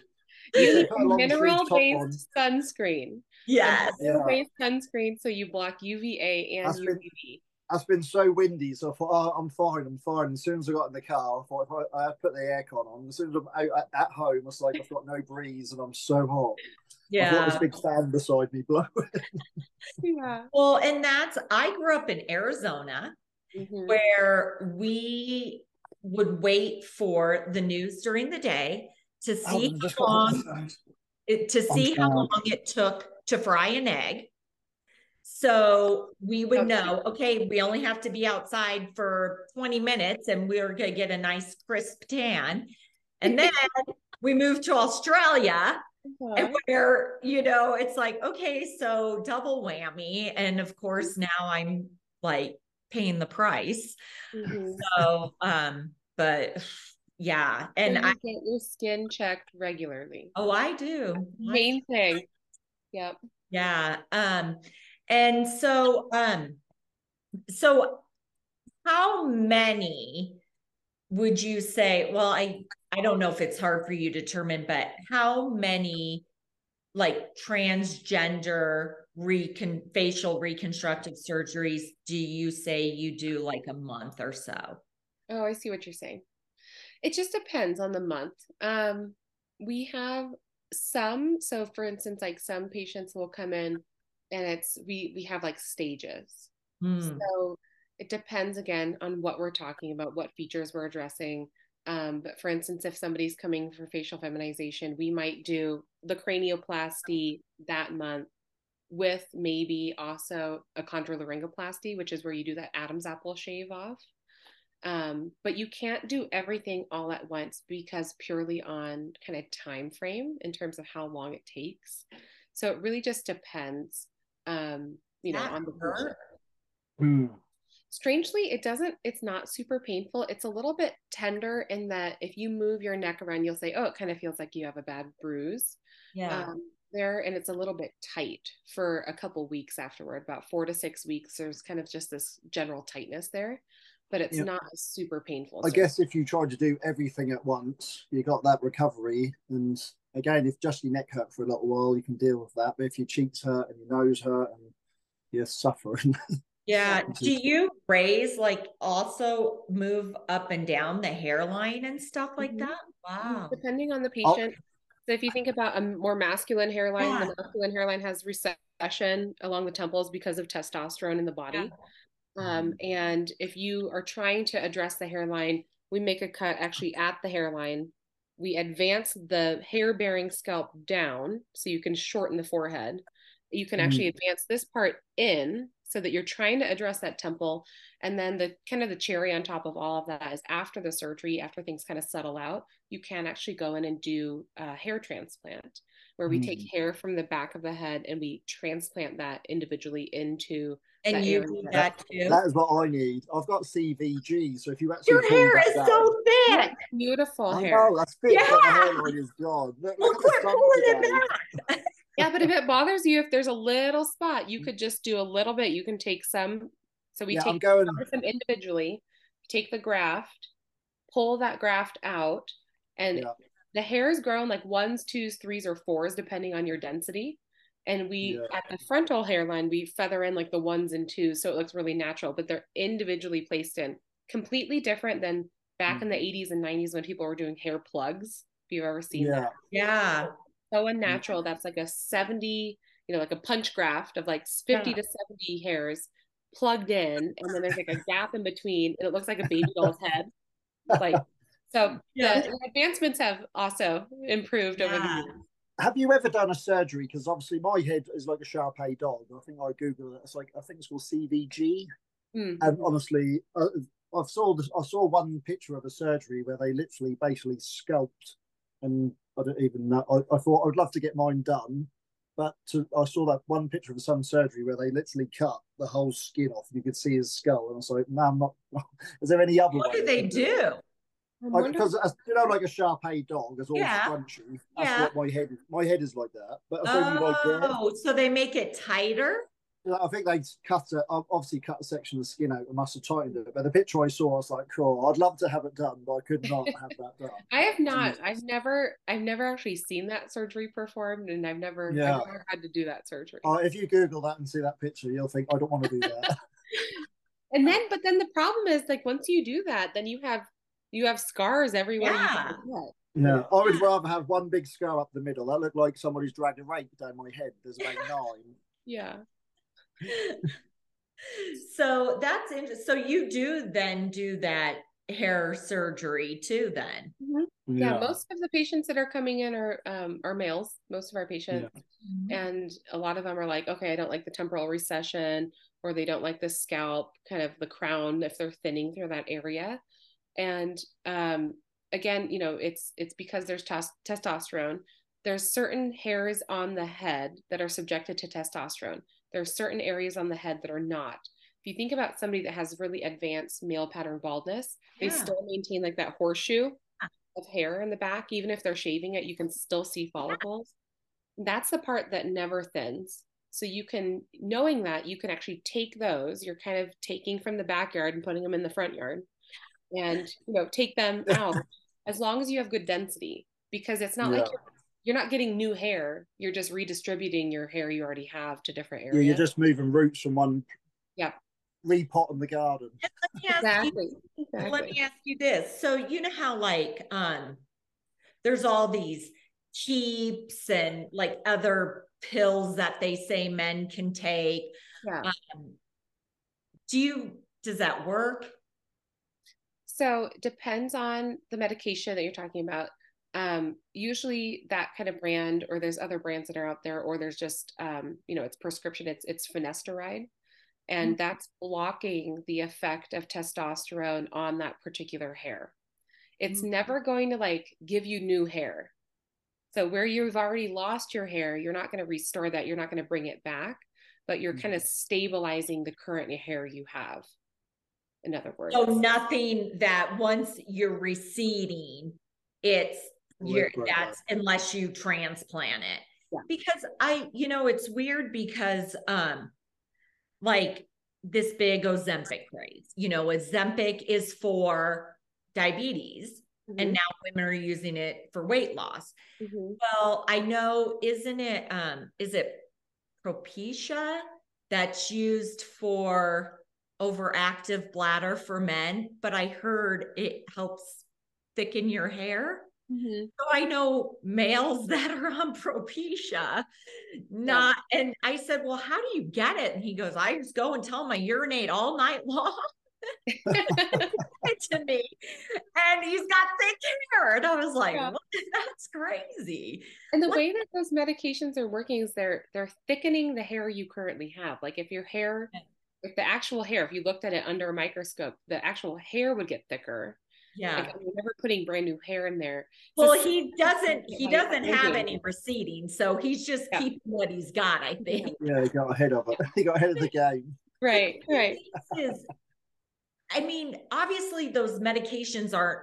You need put a long sleeve top mineral-based sunscreen. yes. Mineral-based sunscreen, so you block UVA and That's been- UVB. It's been so windy, so I thought, oh, I'm fine, I'm fine. As soon as I got in the car, I thought I, I put the aircon on. As soon as I'm out at, at home, it's like I've got no breeze and I'm so hot. I thought this Yeah. big fan beside me blowing. Yeah. Well, and that's, I grew up in Arizona Mhm. where we would wait for the news during the day to see I how long it, to see how long it took to fry an egg. So we would Okay. know, okay, we only have to be outside for 20 minutes and we're going to get a nice crisp tan. And then we moved to Australia Uh-huh. and where, you know, it's like, okay, so double whammy. And of course, now I'm like paying the price. Mhm. So, um, but yeah. And And I, get your skin checked regularly. oh, I do. I Main thing. Yep. Yeah. Um, and so, um, so how many would you say, well, I, I don't know if it's hard for you to determine, but how many like transgender recon facial reconstructive surgeries do you say you do like a month or so? Oh, I see what you're saying. It just depends on the month. Um, we have some, so for instance, like some patients will come in and it's we we have like stages. Hmm. So it depends again on what we're talking about, what features we're addressing. Um, but for instance, if somebody's coming for facial feminization, we might do the cranioplasty that month with maybe also a chondrolaryngoplasty, which is where you do that Adam's apple shave off. Um, but you can't do everything all at once because purely on kind of time frame in terms of how long it takes. So it really just depends, um, you know, That on the hurt? patient Hmm. strangely it doesn't it's not super painful it's a little bit tender in that if you move your neck around you'll say oh it kind of feels like you have a bad bruise Yeah. um, there and it's a little bit tight for a couple weeks afterward about four to six weeks there's kind of just this general tightness there but it's Yeah. not super painful I So- guess if you try to do everything at once, you got that recovery. And again, if just your neck hurt for a little while, you can deal with that. But if your cheeks hurt and your nose hurt and you're suffering, Yeah. Do you raise like also move up and down the hairline and stuff like Mhm. that? Wow. depending on the Oh. patient. So if you think about a more masculine hairline, Yeah. the masculine hairline has recession along the temples because of testosterone in the body. Um, and if you are trying to address the hairline, we make a cut actually at the hairline. We advance the hair bearing scalp down so you can shorten the forehead. You can actually advance this part in so that you're trying to address that temple. And then the kind of the cherry on top of all of that is after the surgery, after things kind of settle out, you can actually go in and do a hair transplant where we take Mm. hair from the back of the head and we transplant that individually into And that you area. do that too. that is what I need. I've got CVG, so if you actually Your hair is down- so thick. Beautiful I hair. know that's fit, but the Yeah. hairline is gone. Look, Well, look quit pulling it back. Yeah, but if it bothers you, if there's a little spot, you could just do a little bit. You can take some. So we Yeah, I'm take going. some individually, take the graft, pull that graft out, and Yeah. the hair is grown like ones, twos, threes, or fours, depending on your density. And we Yeah. at the frontal hairline, we feather in like the ones and twos, so it looks really natural, but they're individually placed in. Completely different than back in the mm-hmm. 80s and 90s when people were doing hair plugs. If you've ever seen that Yeah, Yeah. so mm-hmm. unnatural. That's like a 70, you know, like a punch graft of like 50 Yeah. to 70 hairs plugged in. And then there's like a gap in between and it looks like a baby doll's head. Like, so Yeah. the advancements have also improved over the years. Have you ever done a surgery? Because obviously my head is like a Shar Pei dog. I think I googled it. It's like I think it's called CVG. Mm. And honestly, uh, I saw this, I saw one picture of a surgery where they literally basically sculpt, and I don't even know. I, I thought I would love to get mine done, but to, I saw that one picture of some surgery where they literally cut the whole skin off, and you could see his skull. And I was like, "No, I'm not." Is there any other? What do they do? Because like, you know, like a Shar Pei dog is all yeah. scrunchy. That's yeah. what my head is. My head is like that. But oh, like so they make it tighter. I think they cut a, obviously cut a section of the skin out and must have tightened it. But the picture I saw, I was like, cool. I'd love to have it done, but I could not have that done. I have not. I've never. I've never actually seen that surgery performed, and I've never. Yeah. I've never had to do that surgery. Uh, if you Google that and see that picture, you'll think I don't want to do that. and then, but then the problem is, like, once you do that, then you have you have scars everywhere. Yeah. Yeah, I would rather have one big scar up the middle. That looked like somebody's dragged a rake down my head. There's about nine. Yeah. so that's interesting. So you do then do that hair surgery too then mm-hmm. yeah. yeah. most of the patients that are coming in are um, are males most of our patients yeah. mm-hmm. and a lot of them are like okay i don't like the temporal recession or they don't like the scalp kind of the crown if they're thinning through that area and um, again you know it's it's because there's tes- testosterone. There's certain hairs on the head that are subjected to testosterone. There are certain areas on the head that are not. If you think about somebody that has really advanced male pattern baldness yeah. they still maintain like that horseshoe of hair in the back. Even if they're shaving it you can still see follicles. That's the part that never thins. So you can knowing that you can actually take those. You're kind of taking from the backyard and putting them in the front yard and you know take them out as long as you have good density because it's not yeah. like you're, you're, not getting new hair. You're just redistributing your hair you already have to different areas yeah you're just moving roots from one yeah. repot in the garden. Exactly. You, exactly. let me ask you this. So you know how like um there's all these keeps and like other pills that they say men can take. Yeah. Um, do you does that work so depends on the medication that you're talking about. Um, usually that kind of brand, or there's other brands that are out there, or there's just um, you know it's prescription. It's it's finasteride, and mm-hmm. that's blocking the effect of testosterone on that particular hair. It's mm-hmm. never going to like give you new hair. So where you've already lost your hair, you're not going to restore that. You're not going to bring it back, but you're mm-hmm. kind of stabilizing the current hair you have in other words. So nothing that once you're receding, it's you're right, that's right. unless you transplant it. Yeah. Because I, you know, it's weird because um like this big Ozempic craze. You know, Ozempic is for diabetes. Mm-hmm. And now women are using it for weight loss. Mm-hmm. Well, I know, isn't it um, is it Propecia that's used for overactive bladder for men, but I heard it helps thicken your hair. Mm-hmm. So I know males that are on Propecia, not, yeah. and I said, Well, how do you get it? And he goes, I just go and tell him I urinate all night long. to me, and he's got thick hair, and I was like, yeah. "That's crazy." And the what? way that those medications are working is they're they're thickening the hair you currently have. Like if your hair if the actual hair, if you looked at it under a microscope, the actual hair would get thicker. Yeah. Like, we're never putting brand new hair in there. Well, so he doesn't he doesn't have any receding, so he's just yeah. keeping what he's got, I think. Yeah, he got ahead of it. He got ahead of the game. Right, right. Is, I mean, obviously those medications aren't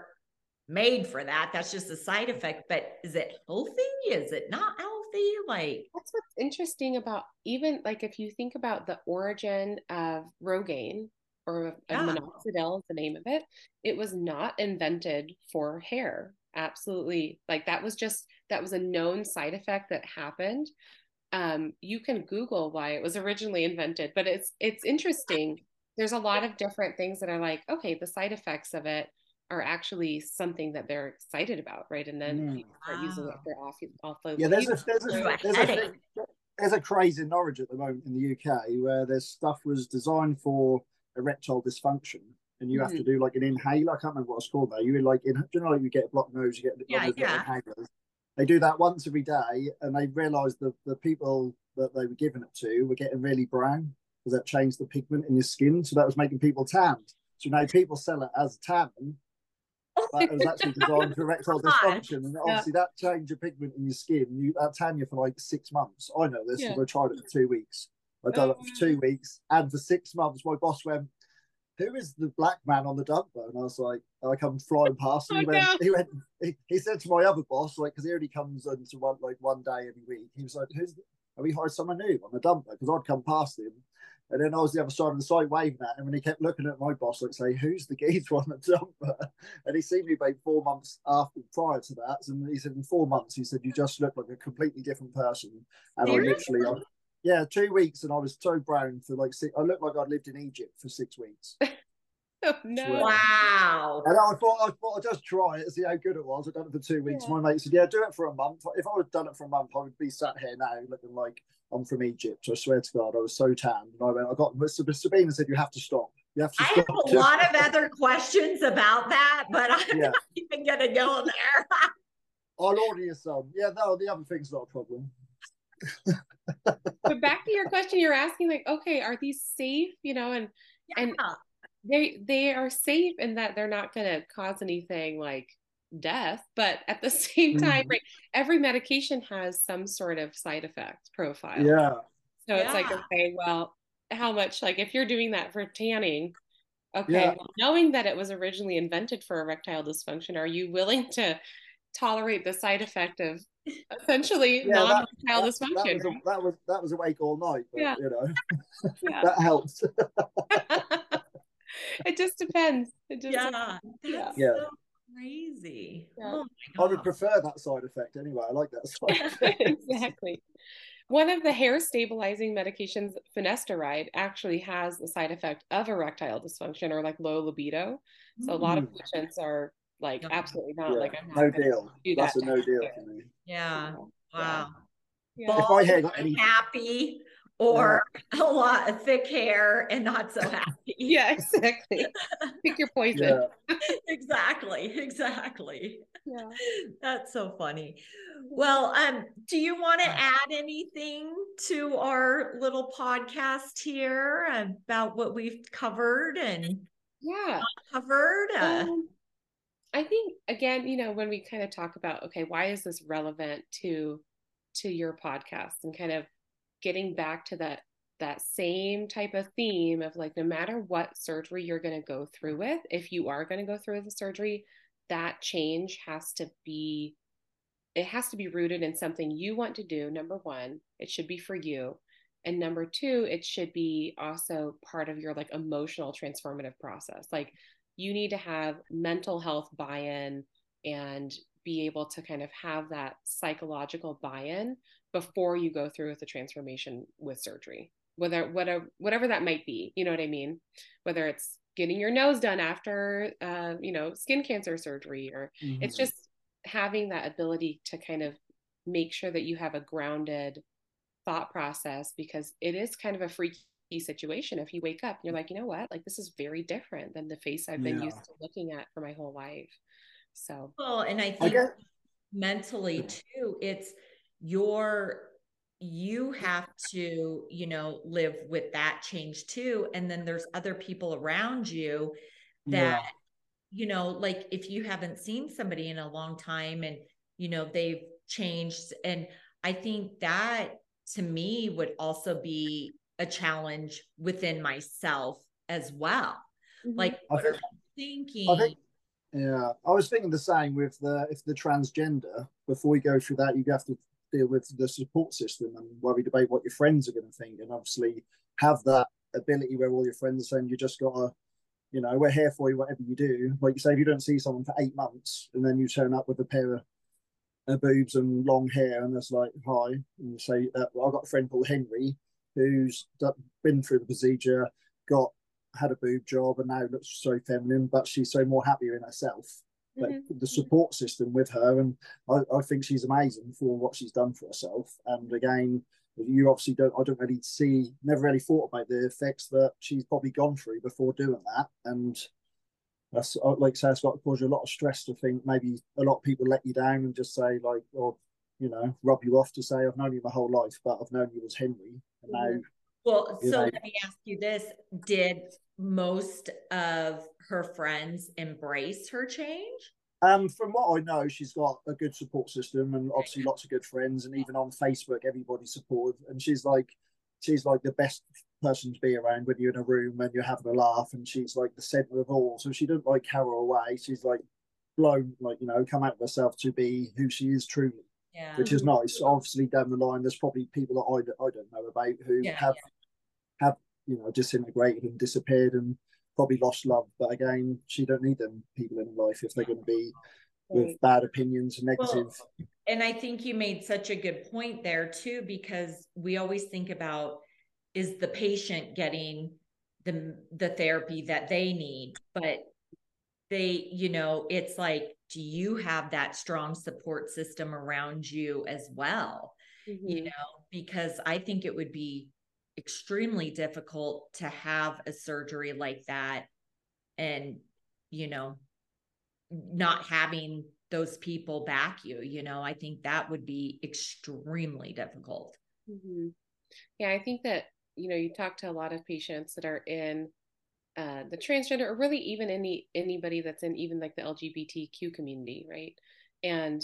made for that. That's just a side effect, but is it healthy? Is it not healthy? Healthy like that's what's interesting about even like if you think about the origin of rogaine or yeah. minoxidil is the name of it it was not invented for hair. Absolutely like that was just that was a known side effect that happened. Um, you can google why it was originally invented but it's it's interesting. There's a lot of different things that are like okay the side effects of it are actually something that they're excited about, right? And then mm. start wow. using it for off, off of yeah. There's a there's a, there's a, there's a craze in Norwich at the moment in the UK where there's stuff was designed for erectile dysfunction, and you mm. have to mm. do like an inhaler. I can't remember what it's called though. You like in, you know, like you get a blocked nose, you get yeah, yeah. inhalers. they do that once every day, and they realised that the people that they were giving it to were getting really brown because that changed the pigment in your skin, so that was making people tanned. So now people sell it as a tannin, it was actually designed for erectile dysfunction, and obviously yeah. that change of pigment in your skin, you that tan you for like six months. I know this because yeah. I tried it for two weeks. I done it for oh, two weeks, and for six months, my boss went, "Who is the black man on the dumper?" And I was like, "I come flying past." And he, oh, went, he went, he he, said to my other boss, like, because he only comes into one like one day every week. He was like, "Who's?" Have we hired someone new on the dumper? Because I'd come past him, and then I was the other side of the site waving at him, and he kept looking at my boss, like, say, "Who's the geezer on the dumper?" And he seen me about four months after prior to that, and he said, "In four months, he said you just look like a completely different person." And Seriously? I literally, I, yeah, two weeks, and I was so brown for like six. I looked like I'd lived in Egypt for six weeks. oh, no! Wow! And I thought, I thought I'd just try it, see how good it was. I'd done it for two weeks. Yeah. My mate said, "Yeah, do it for a month." If I had done it for a month, I would be sat here now looking like I'm from Egypt. I swear to God, I was so tanned. And I went, I got Sabina said, "You have to stop." You have to stop. I have a lot of other questions about that, but I'm yeah. not even going to go there. I'll order you some. Yeah, no, the other thing's not a problem but back to your question, you're asking like, okay, are these safe? You know, and yeah. and they they are safe in that they're not going to cause anything like death, but at the same time, mm-hmm. right, every medication has some sort of side effect profile. Yeah. So it's like, okay, well, how much like if you're doing that for tanning, okay, yeah. well, knowing that it was originally invented for erectile dysfunction, are you willing to tolerate the side effect of essentially yeah, non-erectile dysfunction. That, that, was a, that was that was awake all night, but yeah. you know that helps. it just depends. It just yeah, depends. yeah. yeah. So crazy. Yeah. Oh I would prefer that side effect anyway. I like that side effect. exactly. One of the hair stabilizing medications, finasteride, actually has the side effect of erectile dysfunction or like low libido. So mm. a lot of mm. patients are like no. absolutely not. Yeah. Like I'm no deal. Do That's a no deal for me. Yeah. Wow. Yeah. If I had any happy or yeah. a lot of thick hair and not so happy. yeah, exactly. Pick your poison. Yeah. exactly. Exactly. Yeah. That's so funny. Well, um, do you want to add anything to our little podcast here about what we've covered and yeah covered? Uh, um, I think again, you know, when we kind of talk about okay, why is this relevant to to your podcast and kind of getting back to that that same type of theme of like no matter what surgery you're going to go through with, if you are going to go through the surgery, that change has to be it has to be rooted in something you want to do. Number 1, it should be for you. And number 2, it should be also part of your like emotional transformative process. Like you need to have mental health buy in and be able to kind of have that psychological buy in before you go through with the transformation with surgery whether whatever whatever that might be you know what i mean whether it's getting your nose done after uh, you know skin cancer surgery or mm-hmm. it's just having that ability to kind of make sure that you have a grounded thought process because it is kind of a freaky situation if you wake up and you're like you know what like this is very different than the face i've been yeah. used to looking at for my whole life so well and i think I mentally too it's your you have to you know live with that change too and then there's other people around you that yeah. you know like if you haven't seen somebody in a long time and you know they've changed and i think that to me would also be a challenge within myself as well. Mm-hmm. Like I think, thinking I think, yeah, I was thinking the same with the if the transgender. Before we go through that, you have to deal with the support system and worry about what your friends are going to think, and obviously have that ability where all your friends are saying you just gotta, you know, we're here for you, whatever you do. Like you say, if you don't see someone for eight months and then you turn up with a pair of uh, boobs and long hair, and it's like hi, and you say, uh, well, I've got a friend called Henry who's been through the procedure, got had a boob job, and now looks so feminine, but she's so more happier in herself. Mm-hmm. the support system with her, and I, I think she's amazing for what she's done for herself. And again, you obviously don't i don't really see never really thought about the effects that she's probably gone through before doing that and that's uh, like say it's got to cause you a lot of stress to think maybe a lot of people let you down and just say like, or you know, rub you off to say I've known you my whole life, but I've known you as Henry, and now. Mm-hmm. Well, so know, let me ask you this: Did most of her friends embrace her change? Um, from what I know, she's got a good support system and obviously lots of good friends, and even on Facebook, everybody's supportive. And she's like, she's like the best person to be around when you're in a room and you're having a laugh, and she's like the center of all. So she doesn't like carry away. She's like blown, like you know, come out of herself to be who she is truly. Yeah. Which is nice. Obviously, down the line, there's probably people that I, I don't know about who Yeah, have have you know disintegrated and disappeared and probably lost love. But again, she don't need them people in life if they're going to be with bad opinions and negative. Well, and I think you made such a good point there too, because we always think about is the patient getting the the therapy that they need, but they, you know, it's like, do you have that strong support system around you as well? You Mhm. know, because I think it would be extremely difficult to have a surgery like that and, you know, not having those people back you, you know, I think that would be extremely difficult. hmm Yeah, I think that, you know, you talk to a lot of patients that are in uh, the transgender or really even any anybody that's in even like the LGBTQ community, right? And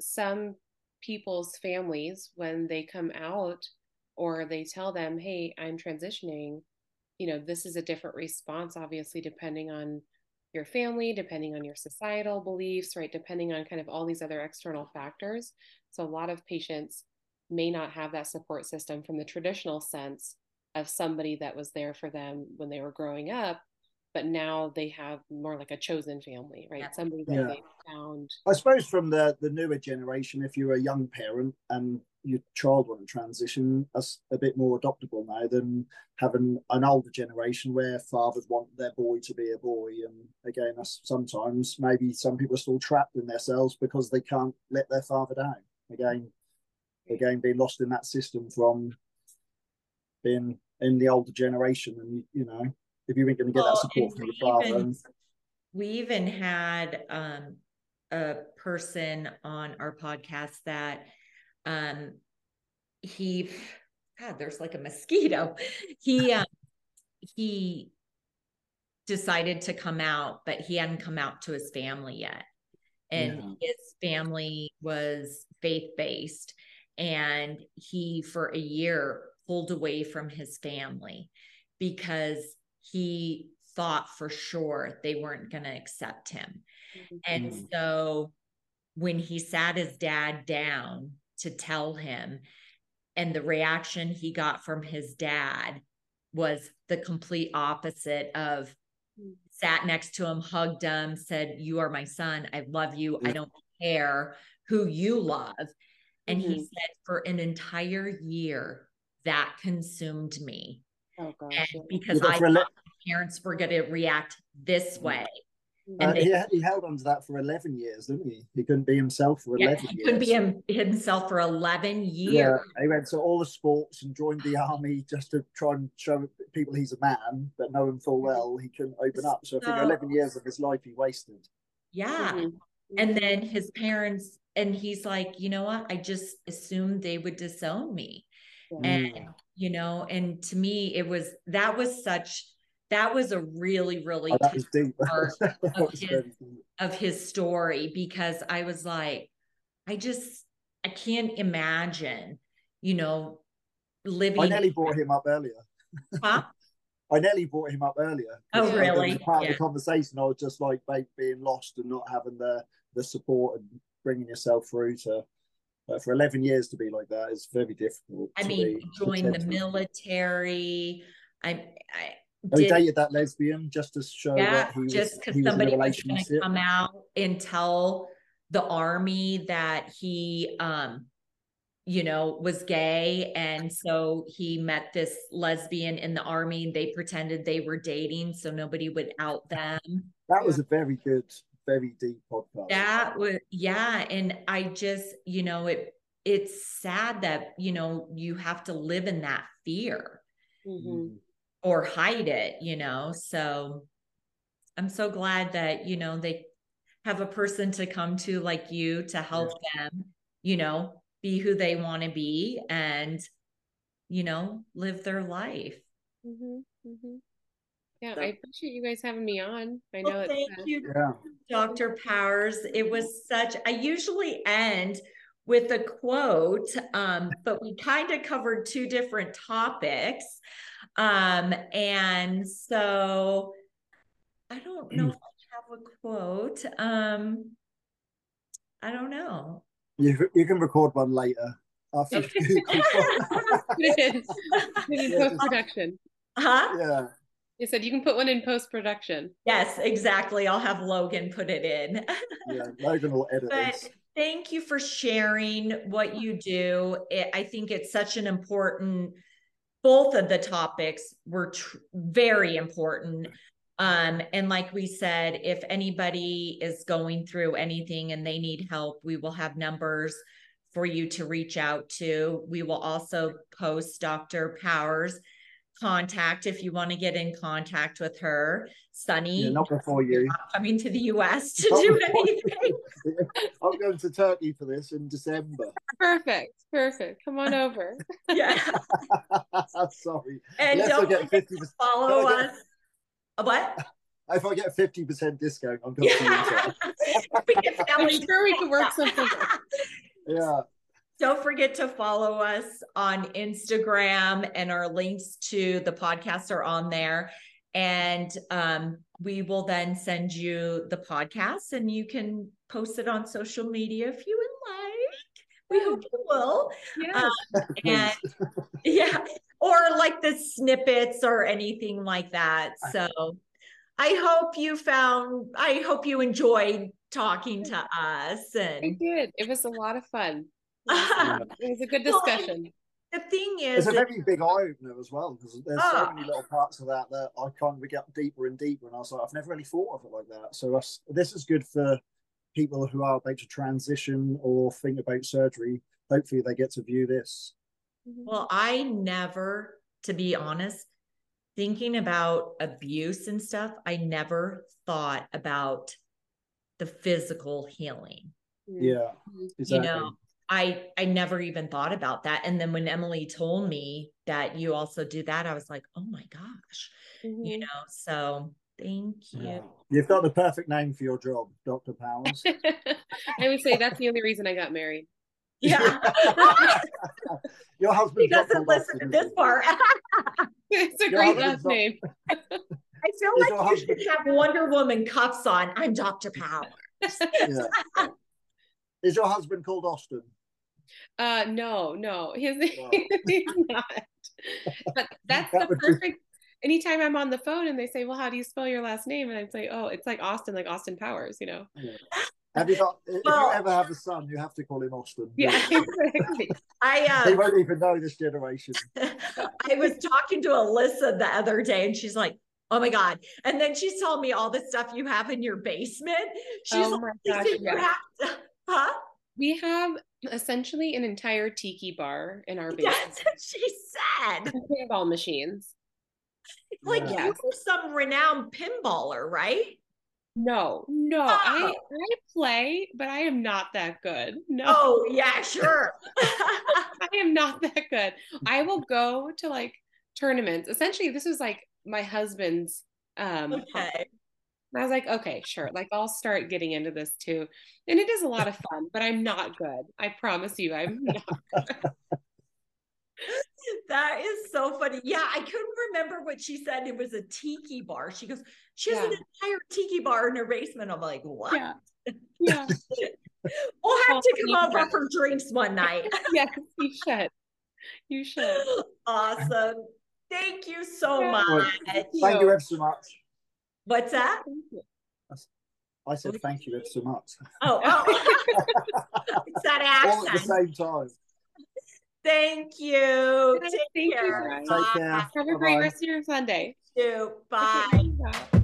some people's families, when they come out or they tell them, hey, I'm transitioning, you know, this is a different response, obviously, depending on your family, depending on your societal beliefs, right? Depending on kind of all these other external factors. So a lot of patients may not have that support system from the traditional sense of somebody that was there for them when they were growing up, but now they have more like a chosen family, right? Yeah. Somebody that Yeah. they found. I suppose from the the newer generation, if you're a young parent and your child want to transition, that's a bit more adoptable now than having an older generation where fathers want their boy to be a boy. And again, that's sometimes maybe some people are still trapped in themselves because they can't let their father down. Again, again, being lost in that system from being in the older generation, and you know, if you weren't going to get Well, that support from your father, even- We even had um, a person on our podcast that um, he, God, there's like a mosquito. He um, he decided to come out, but he hadn't come out to his family yet. And his family was faith based. And he, for a year, pulled away from his family because he thought for sure they weren't going to accept him. And Mhm. so when he sat his dad down to tell him, and the reaction he got from his dad was the complete opposite of sat next to him, hugged him, said, You are my son. I love you. I don't care who you love. And he Mhm. said, For an entire year, that consumed me. Oh gosh. And because but I for thought ele- my parents were going to react this Mm. way. And Uh, they- he, he held on to that for 11 years, didn't he? He couldn't be himself for Yeah, 11 he years. couldn't be him, himself for 11 years. Yeah, he went to all the sports and joined the army just to try and show people he's a man, but knowing full well he couldn't open up. So I think 11 years of his life he wasted. Yeah. Mhm. And then his parents, and he's like, you know what? I just assumed they would disown me. Yeah. And, you know, and to me, it was that was such that was a really, really part of his- of his story because I was like, I just I can't imagine, you know, living I nearly brought him up earlier. Huh? I nearly brought him up earlier. Oh, uh, really? part of the conversation, I was just like being lost and not having the the support and bringing yourself through to. But for 11 years to be like that is very difficult. I mean, join the military. I I Oh, he dated that lesbian just to show yeah, that he was, just because in a somebody was going to relationship. come out and tell the army that he um you know was gay and so he met this lesbian in the army and they pretended they were dating so nobody would out them That was a very good, very deep podcast. that was yeah and i just you know it it's sad that you know you have to live in that fear Mhm. Or hide it you know so I'm so glad that, you know, they have a person to come to like you to help yeah. them, you know, be who they want to be and, you know, live their life. Mm-hmm, mm-hmm. Yeah, I appreciate you guys having me on. I know well, thank uh, you, yeah. Dr. Powers. It was such, I usually end with a quote, um, but we kind of covered two different topics. Um, and so I don't know if I have a quote. Um, I don't know. You, you can record one later after in post production. Huh? Yeah. You said you can put one in post production. Yes, exactly. I'll have Logan put it in. yeah, Logan will edit but this. Thank you for sharing what you do. It, I think it's such an important. Both of the topics were tr- very important. Um, and like we said, if anybody is going through anything and they need help, we will have numbers for you to reach out to. We will also post Dr. Powers contact if you want to get in contact with her. Sonny, yeah, not before you not coming to the US to not do anything. I'm going to Turkey for this in December. Perfect, perfect. Come on over. yeah. Sorry. And yes, don't forget 50 follow us. What? If I get fifty percent discount, I'm going yeah. to. I'm sure we can work something. yeah. Don't forget to follow us on Instagram, and our links to the podcast are on there. And um, we will then send you the podcast, and you can post it on social media if you would like. We hope you will. Yeah. Um, and yeah, or like the snippets or anything like that. So I hope you found, I hope you enjoyed talking to us. And I did. It was a lot of fun. it was a good discussion. Well, the thing is, it's a very big eye opener as well because there's oh. so many little parts of that that I kind of get deeper and deeper. And I was like, I've never really thought of it like that. So this is good for people who are about to transition or think about surgery. Hopefully, they get to view this. Mm-hmm. Well, I never, to be honest, thinking about abuse and stuff, I never thought about the physical healing. Yeah. Exactly. You know, I I never even thought about that. And then when Emily told me that you also do that, I was like, oh my gosh. Mm-hmm. You know, so thank you. Yeah. You've got the perfect name for your job, Dr. Powers. I would say that's the only reason I got married. Yeah. your husband he doesn't listen to this part. it's a your great last name. I feel like you husband... should have Wonder Woman cuffs on. I'm Dr. Powers. yeah. Is your husband called Austin? Uh no, no. His he's not. But that's that the perfect anytime I'm on the phone and they say, Well, how do you spell your last name? And I'm like, Oh, it's like Austin, like Austin Powers, you know. Yeah. Have you got? If well, you ever have a son, you have to call him Austin. Yeah, exactly. I uh, they won't even know this generation. I was talking to Alyssa the other day, and she's like, "Oh my god!" And then she's telling me all the stuff you have in your basement. She's oh like, gosh, yeah. to, huh? We have essentially an entire tiki bar in our basement. That's what she said. Pinball machines. Like yeah. you were some renowned pinballer, right? No, no, oh. I I play, but I am not that good. No. Oh yeah, sure. I am not that good. I will go to like tournaments. Essentially, this is like my husband's um okay. I was like, okay, sure. Like I'll start getting into this too. And it is a lot of fun, but I'm not good. I promise you I'm not that is so funny. Yeah, I couldn't remember what she said. It was a tiki bar. She goes, she has yeah. an entire tiki bar in her basement. I'm like, what? Yeah. yeah. we'll have well, to come over for drinks one night. yes, you should. You should. Awesome. Thank you so yeah. much. Thank you ever so much. What's that? I said thank you ever so much. Oh, oh. it's that accent. All at the same time. Thank you. Take Thank care. You, Take care. Have a great rest of your Sunday. You. Bye. Bye.